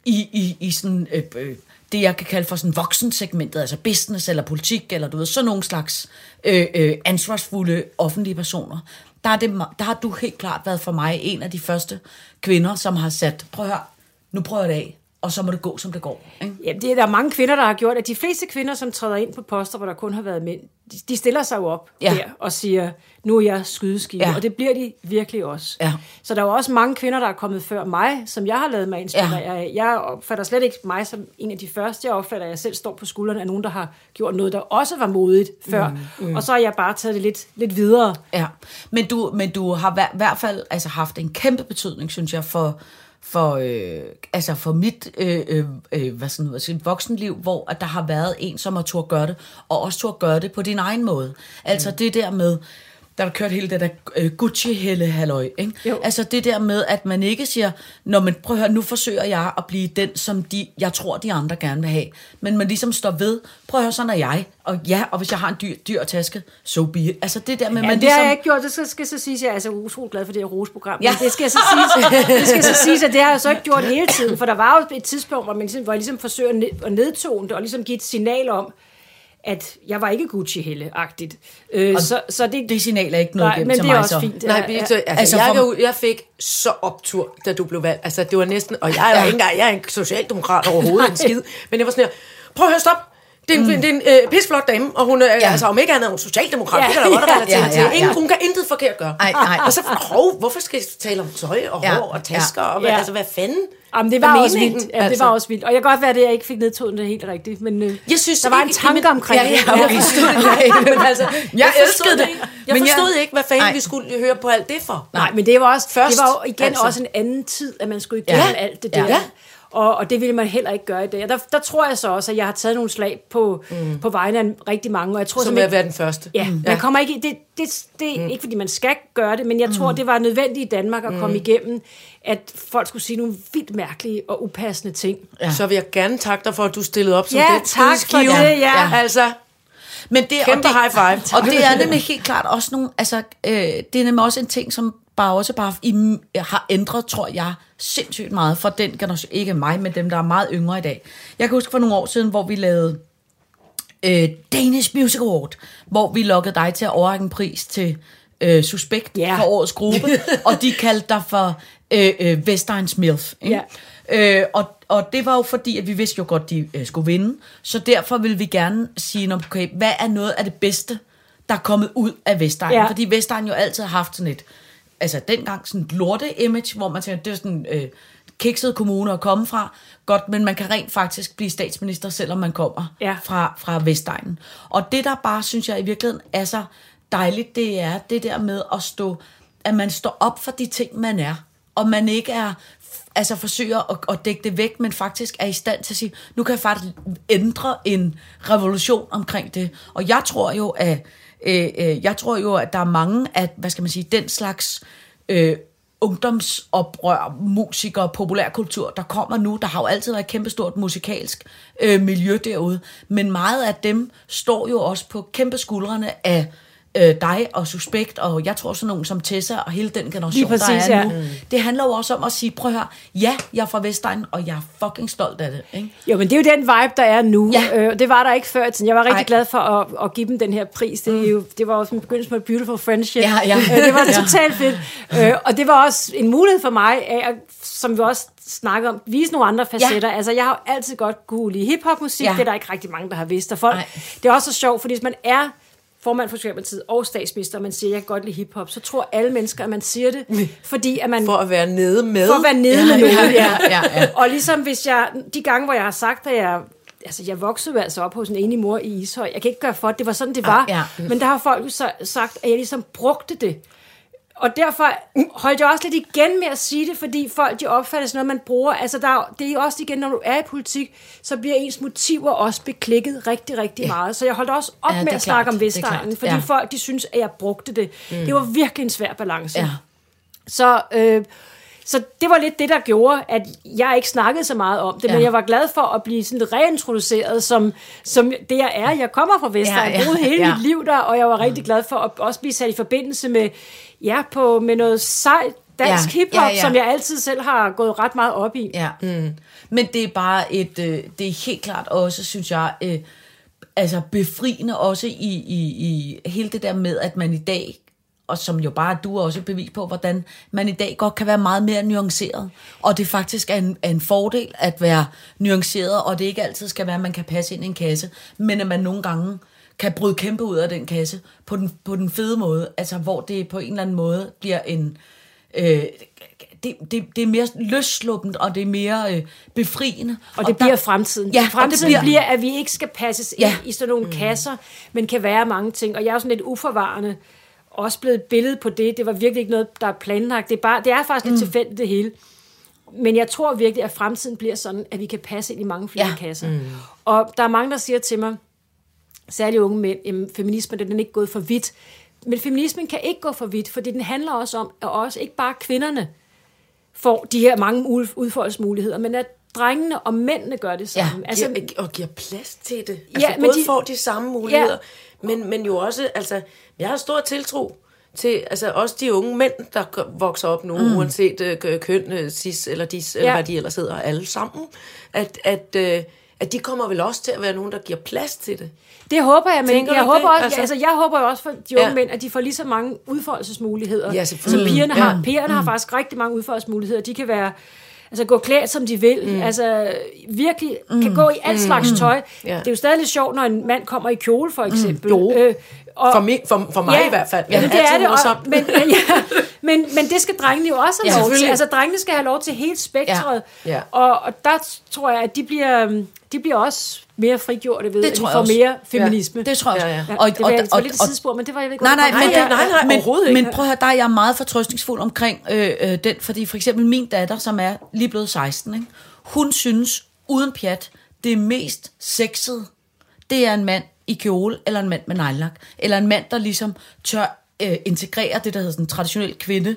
i, i, i sådan, øh, øh, det, jeg kan kalde for sådan voksensegmentet, altså business eller politik, eller du ved, sådan nogle slags øh, øh, ansvarsfulde offentlige personer. der, er det, der har du helt klart været for mig en af de første kvinder, som har sat, prøv at høre, nu prøver jeg det af, og så må det gå, som det går. Ikke? Ja, det er der er mange kvinder, der har gjort, at de fleste kvinder, som træder ind på poster, hvor der kun har været mænd, de, de stiller sig jo op Ja. der og siger, nu er jeg skydeskive, Ja. og det bliver de virkelig også. Ja. Så der er jo også mange kvinder, der er kommet før mig, som jeg har lavet mig inspirere Ja. af. Jeg opfatter slet ikke mig som en af de første. Jeg opfatter, at jeg selv står på skuldrene af nogen, der har gjort noget, der også var modigt før. Mm, mm. Og så har jeg bare taget det lidt, lidt videre. Ja, men du, men du har i hvert fald altså, haft en kæmpe betydning, synes jeg, for, for, øh, altså for mit øh, øh, øh, hvad sådan, hvad voksenliv, hvor at der har været en, som har turde gøre det, og også turde gøre det på din egen måde. Altså mm. det der med, der har kørt hele det der øh, Gucci-helle halløj, ikke? Jo. Altså det der med, at man ikke siger, når man prøver at høre, nu forsøger jeg at blive den, som de, jeg tror, de andre gerne vil have. Men man ligesom står ved, prøv at høre, sådan er jeg. Og ja, og hvis jeg har en dyr, dyr taske, so be it. Altså det der med, Ja, man det ligesom... har jeg ikke gjort. Det skal, skal så sige, at jeg er altså utrolig glad for det her rosprogram. Ja. Men det skal, så siges, [LAUGHS] det skal så siges, at det har jeg så ikke gjort hele tiden. For der var jo et tidspunkt, hvor, man ligesom, hvor jeg ligesom forsøger at nedtone det, og ligesom give et signal om, at jeg var ikke Gucci-helle-agtigt. Øh, så, så det, det signal er ikke noget nej, men til det er mig, også så. fint. Nej, Ja, vi, ja. altså, altså, jeg, for- jeg fik så optur, da du blev valgt. Altså, det var næsten, og jeg er jo Ja. ikke engang, jeg er en socialdemokrat overhovedet, [LAUGHS] en skid. Men det var sådan her, prøv at høre, stop. Det er en, mm. det er en øh, pisflot dame, og hun er, ja. altså, om ikke andet er hun socialdemokrat, Ja. ja. det kan da godt Ja, relatere ja, ja, til. ja, ja. Ingen, hun kan intet forkert gøre. Ej, nej. Og så, hov, hvorfor skal jeg tale om tøj og Ja, hår og tasker, og hvad, ja. altså, hvad fanden? Jamen, det var er også vildt. Ja, det Altså. var også vildt. Og jeg kan godt være, at jeg ikke fik nedtonet det helt rigtigt, men øh, Jeg synes der var en tanke jamen, omkring ja, det. Ja, jeg forstod det ikke. [LAUGHS] Men altså, jeg, Jeg forstod elskede det. ikke. Jeg Men jeg- forstod ikke, hvad fanden Nej. vi skulle høre på alt det for. Nej, men det var også Først, det var jo igen altså. også en anden tid, at man skulle igennem Ja. ja. alt det Ja. der. Ja. Og, og det ville man heller ikke gøre i dag. Og der, der tror jeg så også, at jeg har taget nogle slag på, mm. på vegne af rigtig mange. Og jeg tror Som at være den første. Ja, mm. man kommer ikke det, det, det er mm. ikke fordi man skal gøre det, men jeg tror, det var nødvendigt i Danmark at komme igennem, at folk skulle sige nogle vildt mærkelige og upassende ting. Ja. Så vil jeg gerne takke dig for, at du stillede op som Ja, det tak for det, ja. Altså, Men det, Kæmpe og det, high five. Og det er nemlig helt klart også nogle, altså, øh, det er nemlig også en ting, som bare også bare i, har ændret, tror jeg, sindssygt meget for den generation, ikke mig, men dem, der er meget yngre i dag. Jeg kan huske for nogle år siden, hvor vi lavede øh, Danish Music Award, hvor vi lukkede dig til at overrække en pris til øh, Suspekt Ja. for årets gruppe, [LAUGHS] og de kaldte dig for øh, øh, Vestegns Milf. Ikke? Øh, og, og det var jo fordi, at vi vidste jo godt, de øh, skulle vinde, så derfor ville vi gerne sige, "Nå, okay, hvad er noget af det bedste, der er kommet ud af Vestegn? Ja. Fordi Vestegn jo altid har haft sådan et, altså dengang sådan et lorte-image, hvor man tænker, det er sådan øh, kikset kommune at komme fra, godt, men man kan rent faktisk blive statsminister, selvom man kommer Ja. fra, fra Vestegnen. Og det, der bare, synes jeg, i virkeligheden er så dejligt, det er det der med at stå, at man står op for de ting, man er, og man ikke er, altså forsøger at, at dække det væk, men faktisk er i stand til at sige, nu kan jeg faktisk ændre en revolution omkring det. Og jeg tror jo, at, øh, øh, jeg tror jo, at der er mange af, hvad skal man sige, den slags øh, ungdomsoprør, musikere, populærkultur, der kommer nu. Der har jo altid været et kæmpestort musikalsk øh, miljø derude, men meget af dem står jo også på kæmpe skuldrene af øh, dig og Suspekt, og jeg tror sådan nogen som Tessa og hele den generation, præcis, der er ja. nu. Det handler jo også om at sige, prøv at høre, ja, jeg er fra Vestegn, og jeg er fucking stolt af det. Ikke? Jo, men det er jo den vibe, der er nu. Ja. Øh, det var der ikke før. Jeg var rigtig Ej. Ej. glad for at, at give dem den her pris. Det, er jo, det var også en begyndelse på et beautiful friendship. Ja, ja. Øh, det var [LAUGHS] Ja. totalt fedt. Øh, og det var også en mulighed for mig, af, at, som vi også snakker om, vise nogle andre facetter. Ja. Altså, jeg har jo altid godt kunne lide hiphop-musik. Ja. Det er der ikke rigtig mange, der har vidst. Og folk, Nej. det er også så sjovt, fordi hvis man er formand for Socialdemokratiet og statsminister, og man siger, jeg kan godt lide hiphop, så tror alle mennesker, at man siger det, [LAUGHS] fordi at man... for at være nede med. For at være nede med ja, nogen, ja. ja, ja. Og ligesom hvis jeg, de gange, hvor jeg har sagt, at jeg, altså jeg voksede altså op hos en enig mor i Ishøj, jeg kan ikke gøre for, at det var sådan, det var. Ja. Men der har folk så sagt, at jeg ligesom brugte det. Og derfor holdt jeg også lidt igen med at sige det, fordi folk de opfatter sådan noget, man bruger. Altså der, er- det er jo også igen, når du er i politik, så bliver ens motiver også beklikket rigtig, rigtig meget. Så jeg holdt også op Ja, ja, med at snakke klart, om det er Vestegnen, fordi ja. folk de synes, at jeg brugte det. Mm. Det var virkelig en svær balance. Ja. Så, øh, så det var lidt det, der gjorde, at jeg ikke snakkede så meget om det, Ja. men jeg var glad for at blive sådan reintroduceret som, som det, jeg er. Jeg kommer fra Vestegn, Ja, ja, ja, ja, boede hele ja. mit liv der, og jeg var rigtig glad for at også blive sat i forbindelse med, ja, på, med noget sejt dansk Ja, hiphop, ja, ja. som jeg altid selv har gået ret meget op i. Ja. Mm. Men det er bare et, øh, det er helt klart også, synes jeg, øh, altså befriende også i, i, i hele det der med, at man i dag og som jo bare du er også et bevis på, hvordan man i dag godt kan være meget mere nuanceret. Og det faktisk er en, er en fordel at være nuanceret, og det ikke altid skal være, at man kan passe ind i en kasse, men at man nogle gange kan bryde kæmpe ud af den kasse på den, på den fede måde, altså hvor det på en eller anden måde bliver en... Øh, det, det, det er mere løssluppent, og det er mere øh, befriende. Og det bliver fremtiden. Ja, og fremtiden bliver- bliver, at vi ikke skal passes Ja. ind i sådan nogle mm. kasser, men kan være mange ting. Og jeg er sådan lidt uforvarende også blevet et billede på det. Det var virkelig ikke noget, der er planlagt. Det er, bare, det er faktisk lidt tilfældigt det hele. Men jeg tror virkelig, at fremtiden bliver sådan, at vi kan passe ind i mange flere ja. kasser. Mm. Og der er mange, der siger til mig, særligt unge mænd, jamen, feminismen den er ikke gået for vidt. Men feminismen kan ikke gå for vidt, fordi den handler også om, at også ikke bare kvinderne får de her mange ud- udfoldelsesmuligheder, men at drengene og mændene gør det samme. Ja, altså, giver, og giver plads til det. Altså, Ja, men både de- får de samme muligheder, ja. men, men jo også, altså, jeg har stor tiltro til, altså også de unge mænd, der vokser op nu, mm. uanset øh, køn, øh, cis eller dis, eller Ja. hvad de ellers hedder, alle sammen, at, at, øh, at de kommer vel også til at være nogen, der giver plads til det. Det håber jeg, men jeg du håber, også, Altså- altså, altså, jeg håber jo også for de unge Ja. ja. mænd, at de får lige så mange udfoldelsesmuligheder, Ja, som selvfølgelig. pigerne Ja. har. Pigerne har faktisk rigtig mange udfoldelsesmuligheder. De kan være altså gå klædt, som de vil. Mm. Altså virkelig kan gå i alt slags tøj. Ja. Det er jo stadig lidt sjovt, når en mand kommer i kjole, for eksempel. Jo. Øh, og, For, mig, for, for mig ja, i hvert fald. Ja, men det er det. Og, men, ja, [LAUGHS] men, men det skal drengene jo også Ja, have lov til. Altså drengene skal have lov til hele spektret. Ja. Ja. Og, og der tror jeg, at de bliver, de bliver også mere frigjorte ved, Det at tror de jeg får mere feminisme. Det tror jeg Ja, også. ja. Ja, det var, og, det var lidt et sidespor, men det var jeg ikke Nej, nej, men, Nej, ja, nej, nej, men, overhovedet ikke. men prøv at høre, der er jeg meget fortrøstningsfuld omkring øh, øh, den, fordi for eksempel min datter, som er lige blevet 16, ikke? hun synes uden pjat, det mest sexede, det er en mand i kjole, eller en mand med nejlak, eller en mand, der ligesom tør øh, integrere det, der hedder sådan traditionel kvinde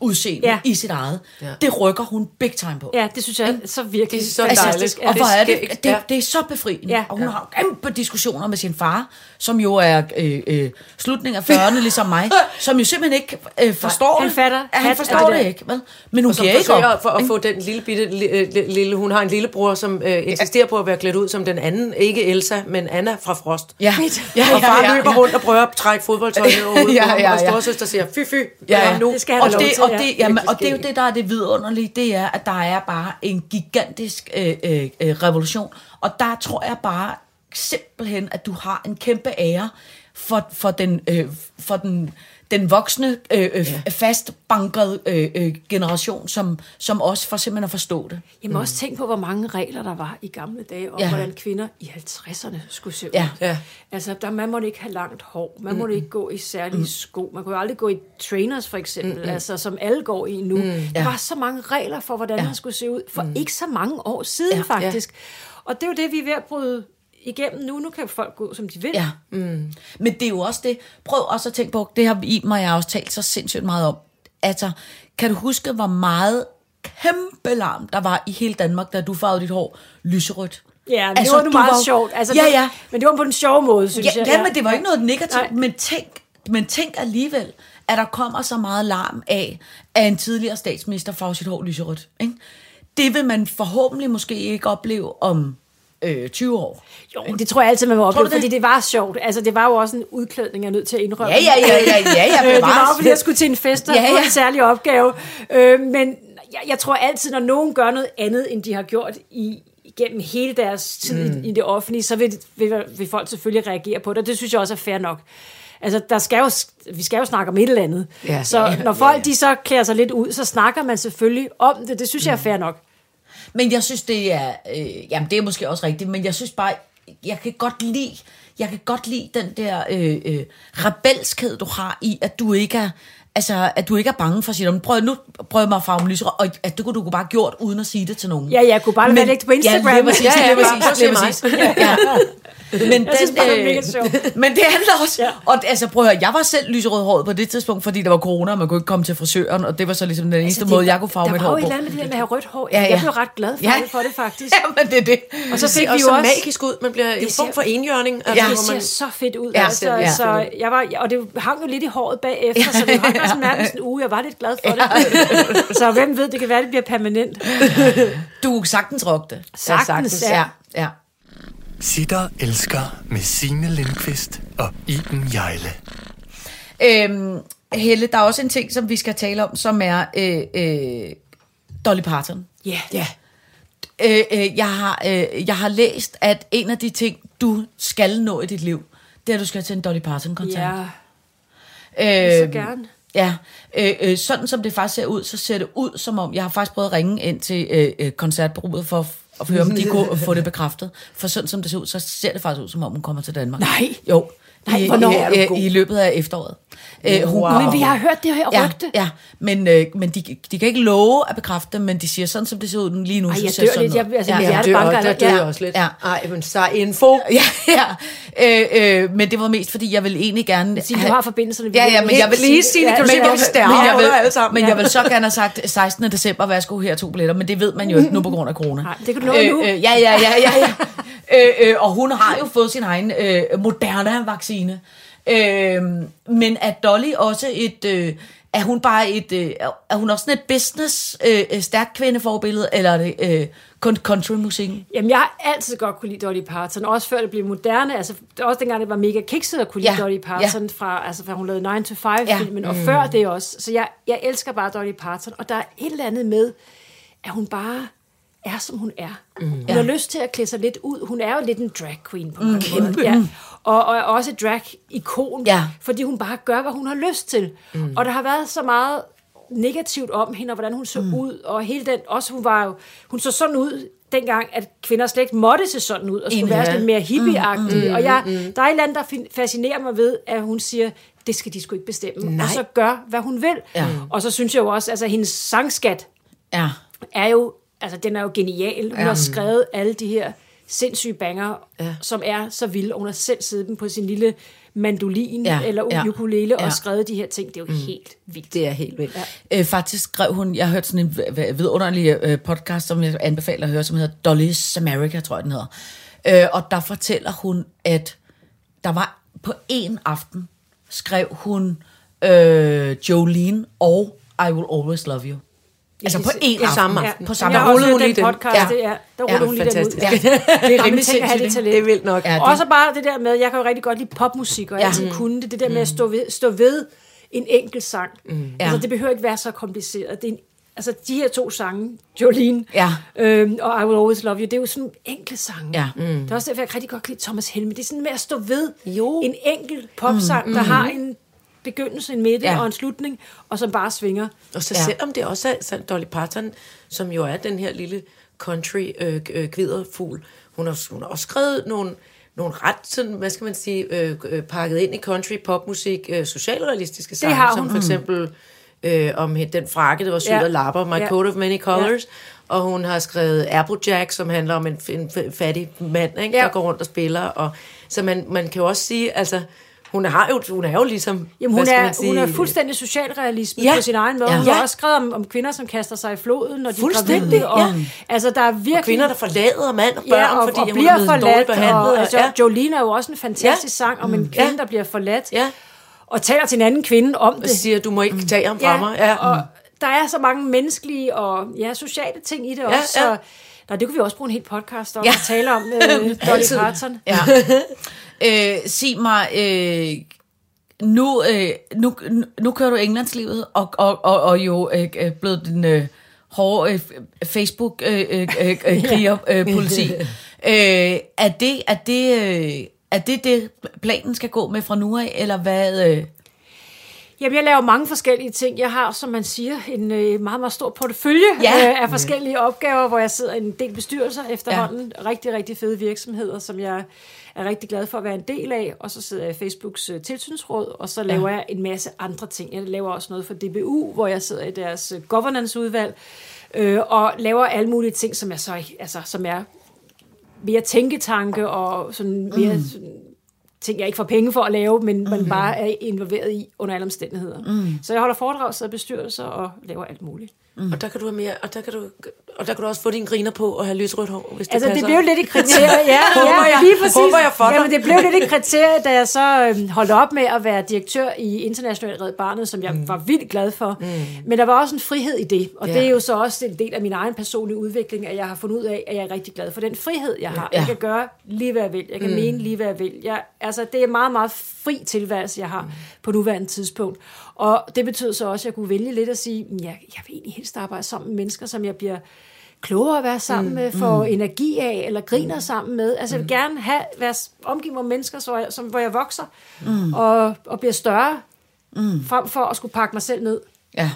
udseende Ja. i sit eget. Ja. Det rykker hun big time på. Ja, det synes jeg er så virkelig Det er så fantastisk. dejligt. Ja. Og hvor er det, det, ja. det er så befriende. Ja. Og hun har kæmpe diskussioner med sin far, som jo er øh, øh, slutningen af 40'erne, ligesom mig, [LAUGHS] som jo simpelthen ikke øh, forstår Han det. fatter Ja, han forstår det det, ikke, vel? Men hun Og giver ikke forsøger op. for at få den lille bitte lille, lille, hun har en lillebror, som øh, insisterer på at være klædt ud som den anden, ikke Elsa, men Anna fra Frost. Ja. Ja, og far ja, ja, løber ja. rundt og prøver at trække fodboldtøj [LAUGHS] over hovedet Ja, på ham, ja, og ja. storsøster siger, fy fy, Ja, ja. nu. Det skal og det, til, og, ja. det, jamen, Virkelig og det er jo det, der er det vidunderlige, det er, at der er bare en gigantisk øh, øh, øh, revolution. Og der tror jeg bare simpelthen, at du har en kæmpe ære for, for den, øh, for den, den voksne, øh, øh, ja. fastbankede øh, øh, generation, som, som også for simpelthen at forstå det. Jamen også tænk på, hvor mange regler der var i gamle dage, om Ja. hvordan kvinder i 50'erne skulle se ud. Ja. Ja. Altså, der, man måtte ikke have langt hår, man måtte ikke gå i særlige sko, man kunne jo aldrig gå i trainers for eksempel, mm. altså som alle går i nu. Mm. Der Ja. var så mange regler for, hvordan ja. man skulle se ud, for mm. ikke så mange år siden Ja. ja. faktisk. Og det er jo det, vi er ved at bryde igennem nu. Nu kan folk gå, som de vil. Ja. Mm. Men det er jo også det. Prøv også at tænke på, det har Iben og jeg også talt så sindssygt meget om. Altså, kan du huske, hvor meget kæmpe larm der var i hele Danmark, da du farvede dit hår lyserødt? Ja, men Altså, det var nu meget var- sjovt. Altså, Ja, det, ja. Men det var på den sjove måde, synes Ja, jeg. ja, men det var ikke noget negativt, Nej. men tænk, men tænk alligevel, at der kommer så meget larm af, at en tidligere statsminister farver sit hår lyserødt. Ikke? Det vil man forhåbentlig måske ikke opleve om øh, 20 år. Jo, men det tror jeg altid, man må Tror opleve, fordi det var sjovt. Altså, det var jo også en udklædning, jeg er nødt til at indrømme. Ja, ja, ja, ja, ja, ja, [LAUGHS] Øh, det var jo, fordi jeg skulle til en fest, og Ja, ja, ja. ja. en særlig opgave. Øh, men jeg, jeg tror altid, når nogen gør noget andet, end de har gjort i gennem hele deres tid mm. i, i det offentlige, så vil, vil, vil folk selvfølgelig reagere på det, og det synes jeg også er fair nok. Altså, der skal jo, vi skal jo snakke om et eller andet. Ja, så ja, ja, når folk de så klæder sig lidt ud, så snakker man selvfølgelig om det. Det synes jeg er fair nok. Men jeg synes, det er... Øh, jamen, det er måske også rigtigt, men jeg synes bare, jeg kan godt lide, jeg kan godt lide den der øh, øh, rebelskhed, du har i, at du ikke er... Altså, at du ikke er bange for at sige, "Nå, men prøv nu prøv mig at farve lysere, og at det kunne du kunne bare have gjort, uden at sige det til nogen. Ja, jeg kunne bare lade det på Instagram. Ja, lige præcis, Ja, ja, lige bare præcis, lige at præcis. Ja. Men, Jeg synes det er mega øh, sjovt. [LAUGHS] men det handler også, Ja. og altså prøv at høre, jeg var selv lyserødhåret på det tidspunkt, fordi der var corona, og man kunne ikke komme til frisøren, og det var så ligesom den eneste Altså, det måde, var- jeg kunne farve der mit var hår jo et på. eller andet med det der med at have rødt hår. Ja, Jeg ja. blev ret glad for, Ja. det, for det faktisk. [LAUGHS] Ja, men det er det. Og så Det fik ser vi også også... magisk ud. Man bliver en Det form for enhjørning. Altså, Ja. hvor Det ser man, så fedt ud. Ja, altså, ja. så jeg var, og det hang jo lidt i håret bagefter, så det hang [LAUGHS] der sådan nærmest en uge. Jeg var lidt glad for det. Så hvem ved, det kan være, det bliver permanent. Du sagtens rock det. Sagtens, ja. Ja, ja. Sitter elsker med Signe Lindqvist og Iben Jejle. Øhm, Helle, der er også en ting, som vi skal tale om, som er øh, øh, Dolly Parton. Ja. Ja. Øh, øh, jeg, har, øh, jeg har læst, at en af de ting, du skal nå i dit liv, det er, at du skal til en Dolly Parton-koncert. Ja, øh, så gerne. Ja, øh, øh, sådan som det faktisk ser ud, så ser det ud som om, jeg har faktisk prøvet at ringe ind til øh, øh, koncertbureauet for at høre, om de kunne [LAUGHS] få det bekræftet. For sådan som det ser ud, så ser det faktisk ud, som om hun kommer til Danmark. Nej. Jo. Nej, I, i, er du i? I løbet af efteråret. Øh, hun, Wow. Men vi har hørt det her Ja, rygte. ja, men, øh, men de, de kan ikke love at bekræfte det, men de siger sådan, som det ser ud lige nu. Ej, så jeg ser dør det sådan lidt. Jeg- altså, ja, hjerte dør, banker der dør Ja. jeg også lidt. Ja. Ej, men sej info. [LAUGHS] ja, ja. Øh, øh, men det var mest, fordi jeg ville egentlig gerne... Sig, du har forbindelserne. Ja, ja, men jeg vil lige sige det, kan du men se, jeg- hvor jeg vi er vil, sammen. men jeg vil så gerne have sagt 16. december, værsgo her to billetter, men det ved man jo ikke nu på grund af corona. Nej, det kan du nå nu. Øh, ja, ja, ja, ja, ja. øh, øh, og hun har jo fået sin egen øh, Moderna-vaccine. Øh, men er Dolly også et... Øh, er hun bare et... Øh, er hun også sådan et business øh, øh, stærkt kvindeforbillede, eller er det øh, kun countrymusikken? Jamen, jeg har altid godt kunne lide Dolly Parton, også før det blev moderne. Altså, også dengang, det var mega kikset at kunne lide Ja, Dolly Parton, fra, altså, fra hun lavede 9 to 5 Ja. og før det også. Så jeg, jeg elsker bare Dolly Parton, og der er et eller andet med, at hun bare er, som hun er. Mm. Hun Ja. har lyst til at klæde sig lidt ud. Hun er jo lidt en drag queen på mange mm, måder. Ja. Og, og er også drag-ikon, Ja. fordi hun bare gør, hvad hun har lyst til. Mm. Og der har været så meget negativt om hende, og hvordan hun så mm. ud, og hele den, også hun var jo, hun så sådan ud dengang, at kvinder slet ikke måtte se sådan ud, og skulle være lidt mere hippieagtige. Mm, og jeg, der er et eller andet, der fascinerer mig ved, at hun siger, det skal de sgu ikke bestemme, Nej. og så gør, hvad hun vil. Ja. Og så synes jeg jo også, altså hendes sangskat Ja. er jo, altså den er jo genial. Hun Ja. har skrevet alle de her sindssyge banger, Ja. som er så vilde, og hun har selv siddet dem på sin lille mandolin Ja, eller ja, ukulele ja. og skrevet de her ting. Det er jo mm. helt vildt. Det er helt vildt. Ja. Øh, faktisk skrev hun, jeg har hørt sådan en vidunderlig øh, podcast, som jeg anbefaler at høre, som hedder Dolly's America, tror jeg den hedder. Øh, og der fortæller hun, at der var på en aften, skrev hun øh, Jolene og I Will Always Love You. Altså på Ja, aften. samme Ja, aften. på Ja, samme jeg har aften. hørt hun den podcast, Ja. det er, der Ja, ruller hun lige den ud. Ja, det er rimelig det sindssygt. talent. Det er vildt nok. Ja, det- Også bare det der med, jeg kan jo rigtig godt lide popmusik, og jeg Ja. altid kunne det, det der med at stå ved, stå ved en enkelt sang. Mm. Altså, Ja. det behøver ikke være så kompliceret. Det er en, altså, de her to sange, Jolene Ja. øhm, og I Will Always Love You, det er jo sådan enkle sange. Ja. Mm. Det er også derfor, jeg rigtig godt kan lide Thomas Helme. Det er sådan med at stå ved Jo. en enkelt popsang, mm. der har en begyndelse, en midte Ja. ja. og en slutning, og som bare svinger. Og så Ja. ja. selvom det også er Dolly Parton, som jo er den her lille country øh, øh, kviderfugl, hun har, hun har også skrevet nogle, nogle ret, sådan, hvad skal man sige, øh, øh, pakket ind i country popmusik, øh, socialrealistiske sange, har som hun. for eksempel øh, om den frakke, der var syet Ja. af lapper, My Ja. Coat of Many Colors, og hun har skrevet Applejack, som handler om en, en fattig mand, ikke, Ja. der går rundt og spiller, og så man, man kan jo også sige, altså, hun, har jo, hun er jo ligesom, Jamen, hun, er, sige, hun er fuldstændig socialrealisme Ja. ja. på sin egen måde. Ja. Ja. Hun har Ja. også skrevet om, om kvinder, som kaster sig i floden, når de er Fuldstændig. Og, ja. Altså, der er virkelig... kvinder, der forlader mand og børn, ja, og, fordi og hun er bliver dårligt forladt. behandlet. Og, altså, ja. Jolene er jo også en fantastisk Ja. sang om en kvinde, Ja. der bliver forladt. Ja. Og taler til en anden kvinde om og det. siger, du må ikke tage ham fra mig. Ja. og der er så mange menneskelige og ja, sociale ting i det Ja, også. ja. Så, nej, det kunne vi også bruge en hel podcast om Ja. at tale om øh, [LAUGHS] Dolly. Parton. Ja. [LAUGHS] øh, sig mig, øh, nu, øh, nu, nu, kører du Englandslivet, og, og, og, og jo øh, øh, blevet den øh, hårde øh, Facebook-kriger øh, øh, [LAUGHS] politi. øh, er, det, er, det, øh, er det det, planen skal gå med fra nu af, eller hvad? Øh? Jamen, jeg laver mange forskellige ting. Jeg har, som man siger, en øh, meget, meget stor portefølje Ja. øh, af forskellige opgaver, hvor jeg sidder i en del bestyrelser efterhånden. Ja. Rigtig, rigtig fede virksomheder, som jeg er rigtig glad for at være en del af. Og så sidder jeg i Facebooks øh, tilsynsråd, og så laver ja. jeg en masse andre ting. Jeg laver også noget for DBU, hvor jeg sidder i deres øh, governance-udvalg, øh, og laver alle mulige ting, som er, så, altså, som er mere tænketanke og sådan mere mm. sådan, ting, jeg ikke får penge for at lave, men man bare er involveret i under alle omstændigheder. Mm. Så jeg holder foredrag, sidder bestyrelser og laver alt muligt. Mm. Og der kan du have mere, og der kan du og der kan du også få din griner på og have lysrødt hår, hvis det Altså, det passer. blev jo lidt et [LAUGHS] kriterie. Ja, Håber ja, jeg. lige præcis. Håber jeg for dig. Jamen, det blev lidt et kriterie, da jeg så øhm, holdt op med at være direktør i International Red Barnet, som jeg mm. var vildt glad for. Mm. Men der var også en frihed i det, og Ja. det er jo så også en del af min egen personlige udvikling, at jeg har fundet ud af, at jeg er rigtig glad for den frihed, jeg har. Ja. Jeg kan gøre lige, hvad jeg vil. Jeg kan mm. mene lige, hvad jeg vil. Jeg, altså, det er meget, meget fri tilværelse, jeg har mm. på nuværende tidspunkt. Og det betød så også, at jeg kunne vælge lidt at sige, "Men jeg, jeg vil egentlig helst arbejde sammen med mennesker, som jeg bliver klogere at være sammen med, får energi af, eller griner sammen med. Altså jeg vil gerne have, være omgivet med mennesker, så jeg, som, hvor jeg vokser, og, og bliver større, frem for at skulle pakke mig selv ned. Ja.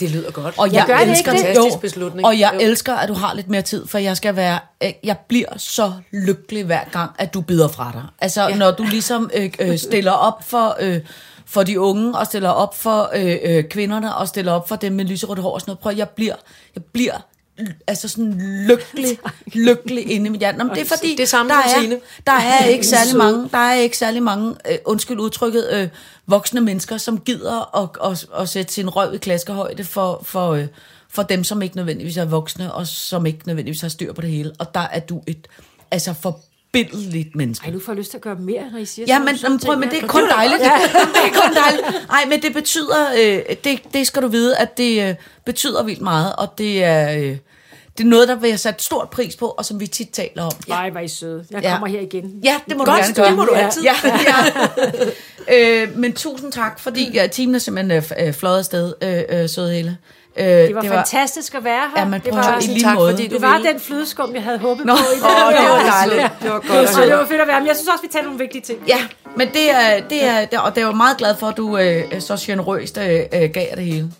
Det lyder godt. Og jeg, gør det elsker det? Fantastisk Jo, beslutning. Og jeg Jo. elsker, at du har lidt mere tid, for jeg skal være, øh, jeg bliver så lykkelig hver gang, at du bider fra dig. Altså, ja. når du ligesom øh, øh, stiller op for, øh, for de unge, og stiller op for øh, øh, kvinderne, og stiller op for dem med lyserødt hår og sådan noget. Prøv, jeg bliver, jeg bliver altså sådan lykkelig, [LAUGHS] lykkelig inde i mit hjerte. Nå, men det er fordi, Det er samme der, er, der er [LAUGHS] ikke særlig mange, der er ikke særlig mange, øh, undskyld udtrykket, øh, voksne mennesker, som gider at, at, at sætte sin røv i klaskehøjde for, for, øh, for dem, som ikke nødvendigvis er voksne, og som ikke nødvendigvis har styr på det hele. Og der er du et altså forbindeligt menneske. Ej, nu får jeg lyst til at gøre mere, når I siger Ja, sådan men, nogle men, prøv, men [LAUGHS] det er kun dejligt. Ja. det er kun dejligt. Nej, men det betyder, øh, det, det skal du vide, at det øh, betyder vildt meget, og det er, øh, det er noget, der vil jeg sætte stor pris på, og som vi tit taler om. Nej, hvor er I søde. Jeg Ja. kommer her igen. Ja, det må Godt, du gerne gøre. det må du ja. altid. Ja, ja. [LAUGHS] øh, men tusind tak, fordi ja, timen er simpelthen øh, øh, fløjet afsted, øh, øh, søde Helle. Øh, Det var, det var fantastisk at være her. Ja, men det var, i lige tak, måde. fordi du det var ville. den flødeskum, jeg havde håbet Nå, på. I dag. Åh, det var Ja. dejligt. Det var godt. Så det var fedt at være med. Jeg synes også, vi talte nogle vigtige ting. Ja, men det er, det er, det er, og det er jo meget glad for, at du øh, så generøst øh, øh, gav det hele.